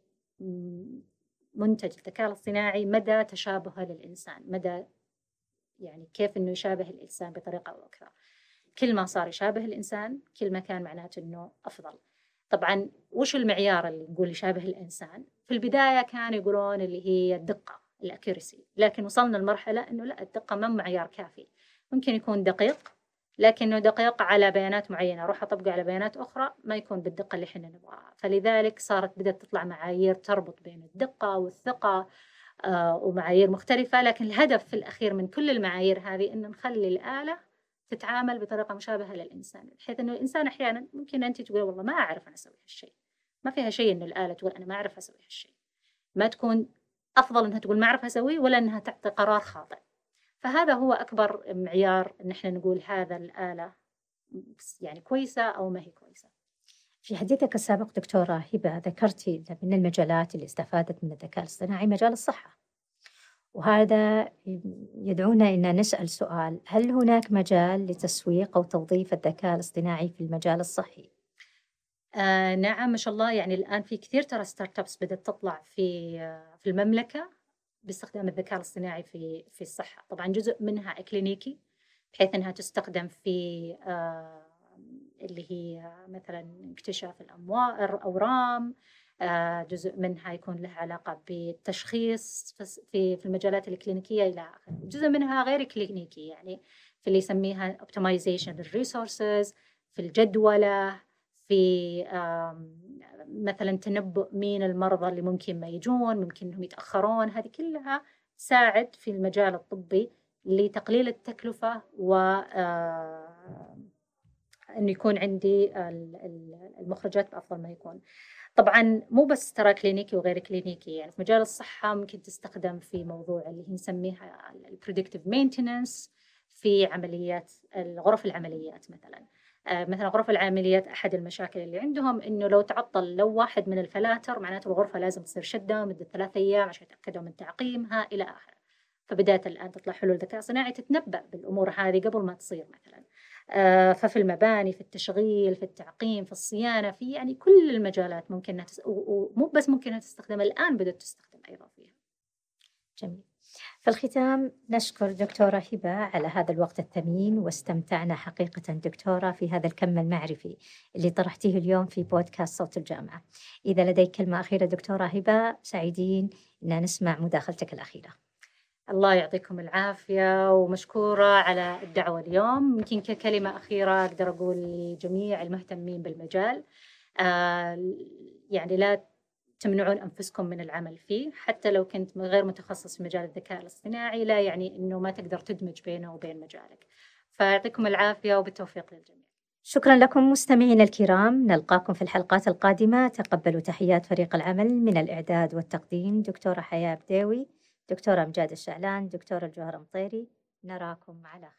منتج الذكاء الاصطناعي مدى تشابهه للإنسان مدى يعني كيف إنه يشابه الإنسان بطريقة أو أكثر كل ما صار يشابه الإنسان كل ما كان معناته إنه أفضل. طبعا وش المعيار اللي نقول يشابه الإنسان؟ في البداية كانوا يقولون اللي هي الدقة ال accuracy لكن وصلنا لمرحلة إنه لا الدقة ما معيار كافي. ممكن يكون دقيق لكنه دقيق على بيانات معينة. أروح أطبقه على بيانات أخرى ما يكون بالدقة اللي إحنا نبغاها. فلذلك صارت بدأت تطلع معايير تربط بين الدقة والثقة آه ومعايير مختلفة. لكن الهدف في الأخير من كل المعايير هذه أن نخلي الآلة تتعامل بطريقة مشابهة للإنسان. بحيث أنه الإنسان أحيانا ممكن أنت تقول والله ما أعرف أنا أسوي هالشيء. ما فيها شيء أن الآلة تقول أنا ما أعرف أسوي هالشيء. ما تكون أفضل أنها تقول ما أعرف أسويه ولا أنها تعطي قرار خاطئ. فهذا هو أكبر معيار إن إحنا نقول هذا الآلة يعني كويسة أو ما هي كويسة. في حديثك السابق دكتورة هبة ذكرتي من المجالات اللي استفادت من الذكاء الاصطناعي مجال الصحة. وهذا يدعونا أن نسأل سؤال هل هناك مجال لتسويق أو توظيف الذكاء الاصطناعي في المجال الصحي؟ آه نعم ما شاء الله. يعني الآن في كثير ترى ستارت أبس بدأت تطلع في آه في المملكة. باستخدام الذكاء الاصطناعي في في الصحة. طبعا جزء منها إكلينيكي بحيث أنها تستخدم في آه، اللي هي مثلا اكتشاف الأورام آه، جزء منها يكون له علاقة بالتشخيص في في المجالات الكلينيكية إلى آخره. جزء منها غير كلينيكي يعني في اللي يسميها optimization للريسورسز في الجدولة في مثلا تنبؤ مين المرضى اللي ممكن ما يجون ممكن إنهم يتأخرون هذه كلها تساعد في المجال الطبي لتقليل التكلفة و إنه يكون عندي المخرجات بافضل ما يكون. طبعا مو بس ترى clinical وغير clinical يعني في مجال الصحة ممكن تستخدم في موضوع اللي نسميها ال predictive maintenance في عمليات غرف العمليات مثلا. آه، مثلا غرف العمليات أحد المشاكل اللي عندهم إنه لو تعطل لو واحد من الفلاتر معناته الغرفة لازم تصير شدة مدة ثلاث أيام عشان يتأكدوا من تعقيمها إلى آخره. فبدأت الآن تطلع حلول ذكاء صناعي تتنبأ بالأمور هذه قبل ما تصير مثلا. آه، ففي المباني في التشغيل في التعقيم في الصيانة في يعني كل المجالات ممكن. ومو بس ممكن تستخدم الآن بدأت تستخدم أيضا فيها جميل في الختام نشكر دكتورة هبة على هذا الوقت الثمين واستمتعنا حقيقة دكتورة في هذا الكم المعرفي اللي طرحتيه اليوم في بودكاست صوت الجامعة. إذا لديك كلمة أخيرة دكتورة هبة سعيدين أن نسمع مداخلتك الأخيرة. الله يعطيكم العافية ومشكورة على الدعوة اليوم. يمكن ككلمة أخيرة أقدر أقول لجميع المهتمين بالمجال. آه يعني لا تمنعون أنفسكم من العمل فيه حتى لو كنت غير متخصص في مجال الذكاء الاصطناعي لا يعني أنه ما تقدر تدمج بينه وبين مجالك. فيعطيكم العافية وبالتوفيق للجميع. شكرا لكم مستمعينا الكرام. نلقاكم في الحلقات القادمة. تقبلوا تحيات فريق العمل من الإعداد والتقديم دكتورة حياة بديوي دكتورة أمجاد الشعلان دكتورة الجوهر مطيري. نراكم على خير.